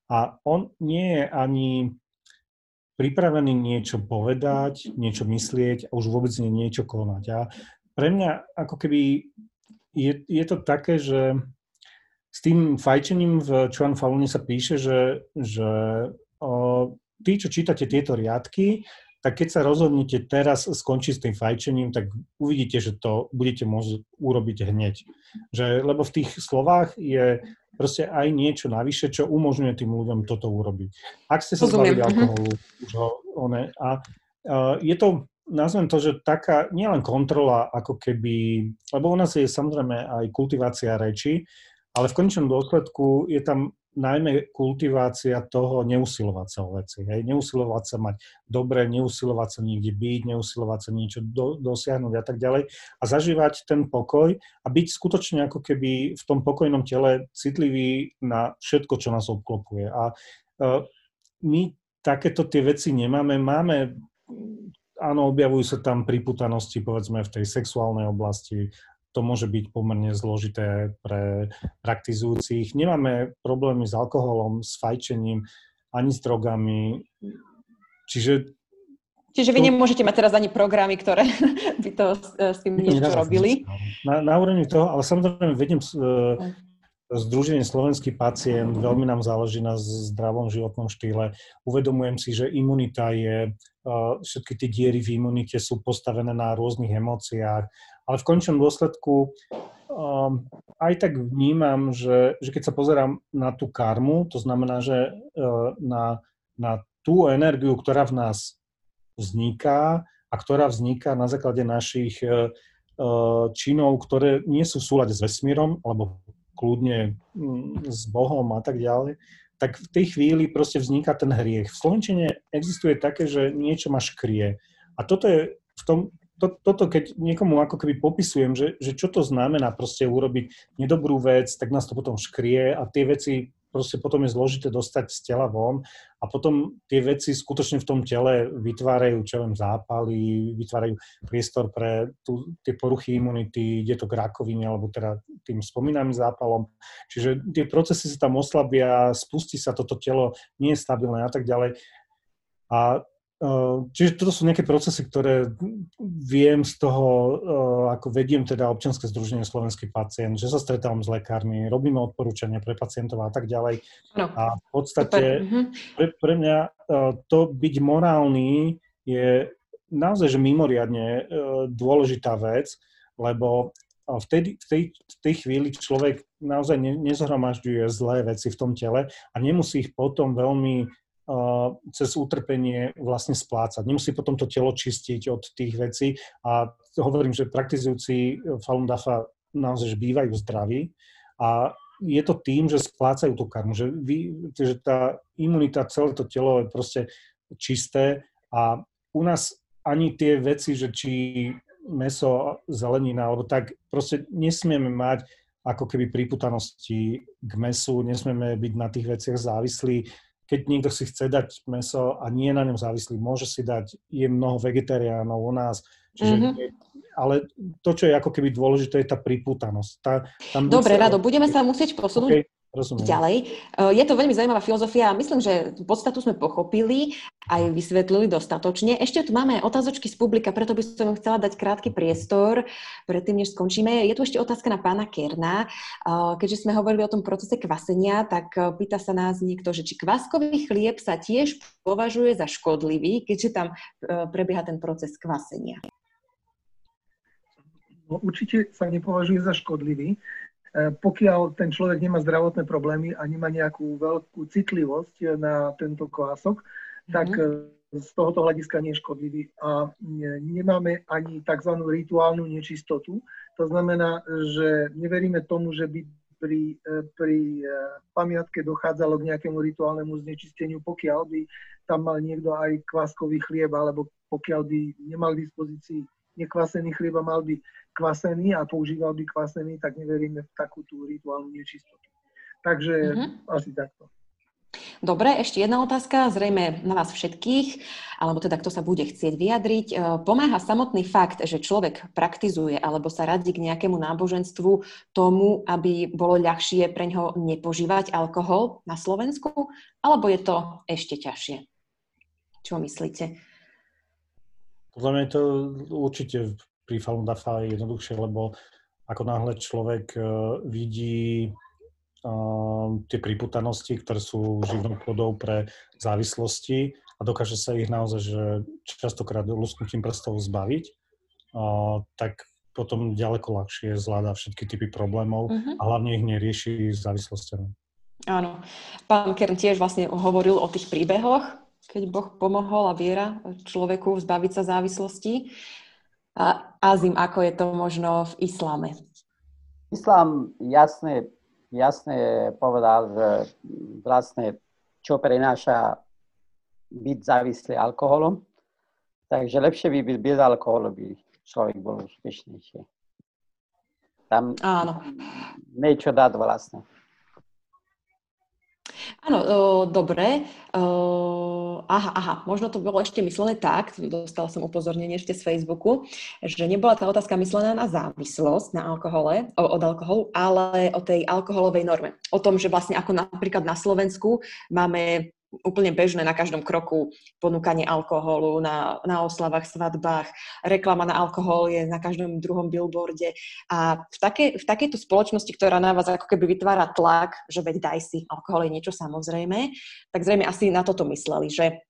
a on nie je ani pripravený niečo povedať, niečo myslieť a už vôbec nie niečo konať. A pre mňa ako keby je, je to také, že s tým fajčením v Chuan Falune sa píše, že, že o, tí, čo čítate tieto riadky, tak keď sa rozhodnete teraz skončiť s tým fajčením, tak uvidíte, že to budete môcť urobiť hneď. Že, lebo v tých slovách je proste aj niečo navyše, čo umožňuje tým ľuďom toto urobiť. Ak ste sa zbavili mhm. alkoholu, už ho, one, a uh, je to, nazvem to, že taká nielen kontrola, ako keby, lebo u nás je samozrejme aj kultivácia reči, ale v končnom dôsledku je tam najmä kultivácia toho neusilovať sa o veci. Hej? Neusilovať sa mať dobre, neusilovať sa niekde byť, neusilovať sa niečo do, dosiahnuť a tak ďalej. A zažívať ten pokoj a byť skutočne ako keby v tom pokojnom tele citlivý na všetko, čo nás obklopuje. A uh, my takéto tie veci nemáme. Máme áno, objavujú sa tam priputanosti, povedzme, v tej sexuálnej oblasti, to môže byť pomerne zložité pre praktizujúcich. Nemáme problémy s alkoholom, s fajčením, ani s drogami. Čiže Čiže vy nemôžete mať teraz ani programy, ktoré by to s tým niečo robili? Na, na úrovni toho, ale samozrejme vediem uh, Združenie Slovenský pacient, veľmi nám záleží na zdravom životnom štýle. Uvedomujem si, že imunita je, uh, všetky tie diery v imunite sú postavené na rôznych emóciách ale v končnom dôsledku um, aj tak vnímam, že, že keď sa pozerám na tú karmu, to znamená, že uh, na, na tú energiu, ktorá v nás vzniká a ktorá vzniká na základe našich uh, uh, činov, ktoré nie sú v súlade s vesmírom, alebo kľudne um, s Bohom a tak ďalej, tak v tej chvíli proste vzniká ten hriech. V Slovenčine existuje také, že niečo ma škrie. A toto je v tom, to, toto, keď niekomu ako keby popisujem, že, že čo to znamená proste urobiť nedobrú vec, tak nás to potom škrie a tie veci proste potom je zložité dostať z tela von a potom tie veci skutočne v tom tele vytvárajú, čo viem, zápaly, vytvárajú priestor pre tú, tie poruchy imunity, ide to k rakovine alebo teda tým spomínaným zápalom. Čiže tie procesy sa tam oslabia, spustí sa toto telo, nie je stabilné a tak ďalej. A Čiže toto sú nejaké procesy, ktoré viem z toho, ako vediem teda občianske združenie Slovenský pacient, že sa stretávam s lekármi, robíme odporúčania pre pacientov a tak ďalej. No, a v podstate mhm. pre, pre mňa to byť morálny je naozaj že mimoriadne dôležitá vec, lebo v tej, v tej, v tej chvíli človek naozaj ne, nezhromažďuje zlé veci v tom tele a nemusí ich potom veľmi cez utrpenie vlastne splácať. Nemusí potom to telo čistiť od tých vecí. A hovorím, že praktizujúci Falun Dafa naozaj že bývajú zdraví. A je to tým, že splácajú tú karmu, že, vy, že tá imunita, celé to telo je proste čisté. A u nás ani tie veci, že či meso, zelenina, alebo tak proste nesmieme mať ako keby priputanosti k mesu, nesmieme byť na tých veciach závislí keď niekto si chce dať meso a nie je na ňom závislý, môže si dať, je mnoho vegetariánov u nás, čiže mm-hmm. ale to, čo je ako keby dôležité, je tá priputanosť. Tá, tam Dobre, Rado, budeme sa musieť posunúť okay. Rozumiem. Ďalej. Eh, je to veľmi zaujímavá filozofia a myslím, že podstatu sme pochopili aj vysvetlili dostatočne. Ešte tu máme otázočky z publika, preto by som chcela dať krátky priestor predtým, než skončíme. Je tu ešte otázka na pána Kerna. Eh, keďže sme hovorili o tom procese kvasenia, tak eh, pýta sa nás niekto, že či kváskový chlieb sa tiež považuje za škodlivý, keďže tam prebieha ten proces kvasenia. No, určite sa nepovažuje za škodlivý. E, pokiaľ ten človek nemá zdravotné problémy a nemá nejakú veľkú citlivosť na tento kvások, mm-hmm. tak e, z tohoto hľadiska nie je škodlivý. A nemáme ani tzv. rituálnu nečistotu. To znamená, že neveríme tomu, že by pri, e, pri pamiatke dochádzalo k nejakému rituálnemu znečisteniu, pokiaľ by tam mal niekto aj kváskový chlieb, alebo pokiaľ by nemal k dispozícii nekvasený chlieb a mal by kvasený a používal by kvasený, tak neveríme v takú tú rituálnu nečistotu. Takže mm-hmm. asi takto. Dobre, ešte jedna otázka, zrejme na vás všetkých, alebo teda kto sa bude chcieť vyjadriť. E, pomáha samotný fakt, že človek praktizuje alebo sa radí k nejakému náboženstvu tomu, aby bolo ľahšie pre ňoho nepožívať alkohol na Slovensku, alebo je to ešte ťažšie? Čo myslíte? Podľa mňa je to určite pri Falun Dafa je jednoduchšie, lebo ako náhle človek uh, vidí tie priputanosti, ktoré sú živnou pôdou pre závislosti a dokáže sa ich naozaj, že častokrát lusknutím prstov zbaviť, tak potom ďaleko ľahšie zvláda všetky typy problémov uh-huh. a hlavne ich nerieši závislostiami. Áno. Pán Kern tiež vlastne hovoril o tých príbehoch, keď Boh pomohol a viera človeku zbaviť sa závislosti. A Azim, ako je to možno v islame? Islám jasne, jasne povedal, že vlastne čo prináša byť závislý alkoholom, takže lepšie by byť bez alkoholu, by človek bol úspešnejší. Tam Áno. niečo dať vlastne. Áno, o, dobre. O, aha, aha, možno to bolo ešte myslené tak, dostala som upozornenie ešte z Facebooku, že nebola tá otázka myslená na závislosť na alkohole, od alkoholu, ale o tej alkoholovej norme. O tom, že vlastne ako napríklad na Slovensku máme úplne bežné na každom kroku. Ponúkanie alkoholu na, na oslavách, svadbách, reklama na alkohol je na každom druhom billboarde. A v, také, v takejto spoločnosti, ktorá na vás ako keby vytvára tlak, že veď daj si, alkohol je niečo samozrejme, tak zrejme asi na toto mysleli, že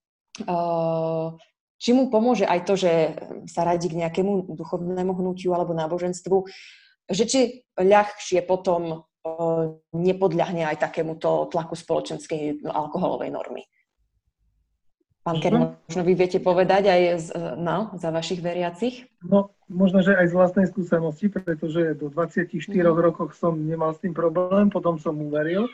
či mu pomôže aj to, že sa radí k nejakému duchovnému hnutiu alebo náboženstvu, že či ľahšie potom nepodľahne aj takémuto tlaku spoločenskej alkoholovej normy. Pán Kern, možno vy viete povedať aj z, no, za vašich veriacich? No, možno, že aj z vlastnej skúsenosti, pretože do 24 mm. rokov som nemal s tým problém, potom som uveril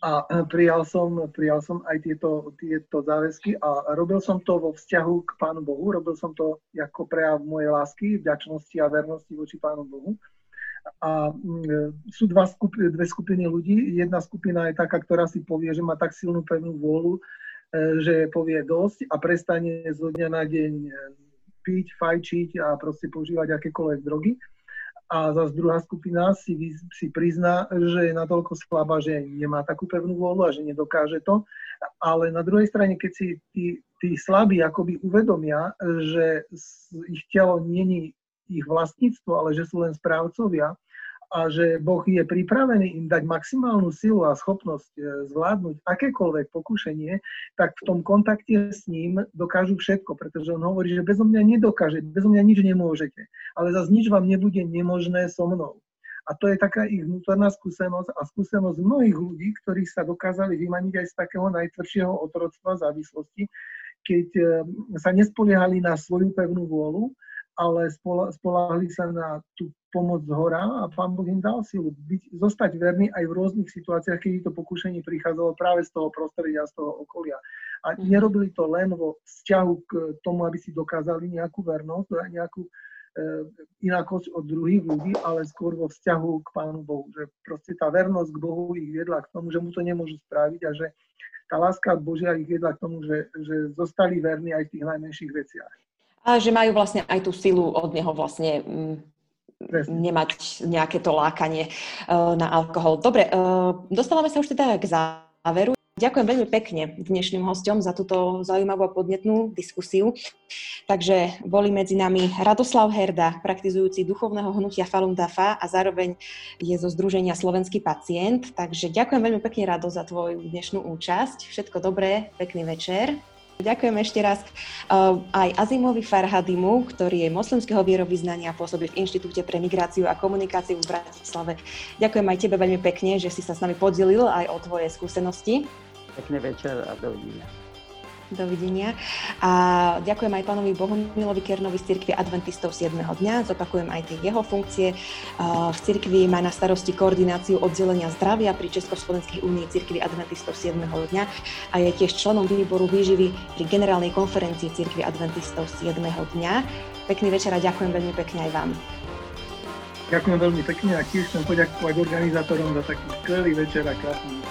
a prijal som, prijal som aj tieto, tieto záväzky a robil som to vo vzťahu k Pánu Bohu, robil som to ako prejav mojej lásky, vďačnosti a vernosti voči Pánu Bohu. A mm, sú dva skupiny, dve skupiny ľudí. Jedna skupina je taká, ktorá si povie, že má tak silnú pevnú vôľu, e, že povie dosť a prestane zo dňa na deň e, piť, fajčiť a proste používať akékoľvek drogy. A zase druhá skupina si, si prizná, že je natoľko slabá, že nemá takú pevnú vôľu a že nedokáže to. Ale na druhej strane, keď si tí, tí slabí akoby uvedomia, že ich telo není ich vlastníctvo, ale že sú len správcovia a že Boh je pripravený im dať maximálnu silu a schopnosť e, zvládnuť akékoľvek pokušenie, tak v tom kontakte s ním dokážu všetko, pretože on hovorí, že bezo mňa nedokáže, bezo mňa nič nemôžete, ale zase nič vám nebude nemožné so mnou. A to je taká ich vnútorná skúsenosť a skúsenosť mnohých ľudí, ktorí sa dokázali vymaniť aj z takého najtvrdšieho otroctva závislosti, keď e, sa nespoliehali na svoju pevnú vôľu, ale spolahli sa na tú pomoc z hora a pán Boh im dal silu byť, zostať verný aj v rôznych situáciách, kedy to pokúšanie prichádzalo práve z toho prostredia, z toho okolia. A mhm. nerobili to len vo vzťahu k tomu, aby si dokázali nejakú vernosť, nejakú e, inakosť od druhých ľudí, ale skôr vo vzťahu k Pánu Bohu. Že proste tá vernosť k Bohu ich viedla k tomu, že mu to nemôžu spraviť a že tá láska Božia ich viedla k tomu, že, že zostali verní aj v tých najmenších veciach. A že majú vlastne aj tú silu od neho vlastne mm, nemať nejaké to lákanie uh, na alkohol. Dobre, uh, dostávame sa už teda k záveru. Ďakujem veľmi pekne dnešným hostom za túto zaujímavú a podnetnú diskusiu. Takže boli medzi nami Radoslav Herda, praktizujúci duchovného hnutia Falun Dafa a zároveň je zo Združenia Slovenský pacient. Takže ďakujem veľmi pekne, Rado, za tvoju dnešnú účasť. Všetko dobré, pekný večer. Ďakujem ešte raz uh, aj Azimovi Farhadimu, ktorý je moslimského vierovýznania a pôsobí v Inštitúte pre migráciu a komunikáciu v Bratislave. Ďakujem aj tebe veľmi pekne, že si sa s nami podelil aj o tvoje skúsenosti. Pekný večer a dovidenia. Dovidenia. A ďakujem aj pánovi Bohumilovi Kernovi z cirkvi Adventistov 7. dňa. Zopakujem aj tie jeho funkcie. V cirkvi má na starosti koordináciu oddelenia zdravia pri Československej únii cirkvi Adventistov 7. dňa a je tiež členom výboru výživy pri generálnej konferencii cirkvi Adventistov 7. dňa. Pekný večer a ďakujem veľmi pekne aj vám. Ďakujem veľmi pekne a tiež chcem poďakovať organizátorom za taký skvelý večer a krásny.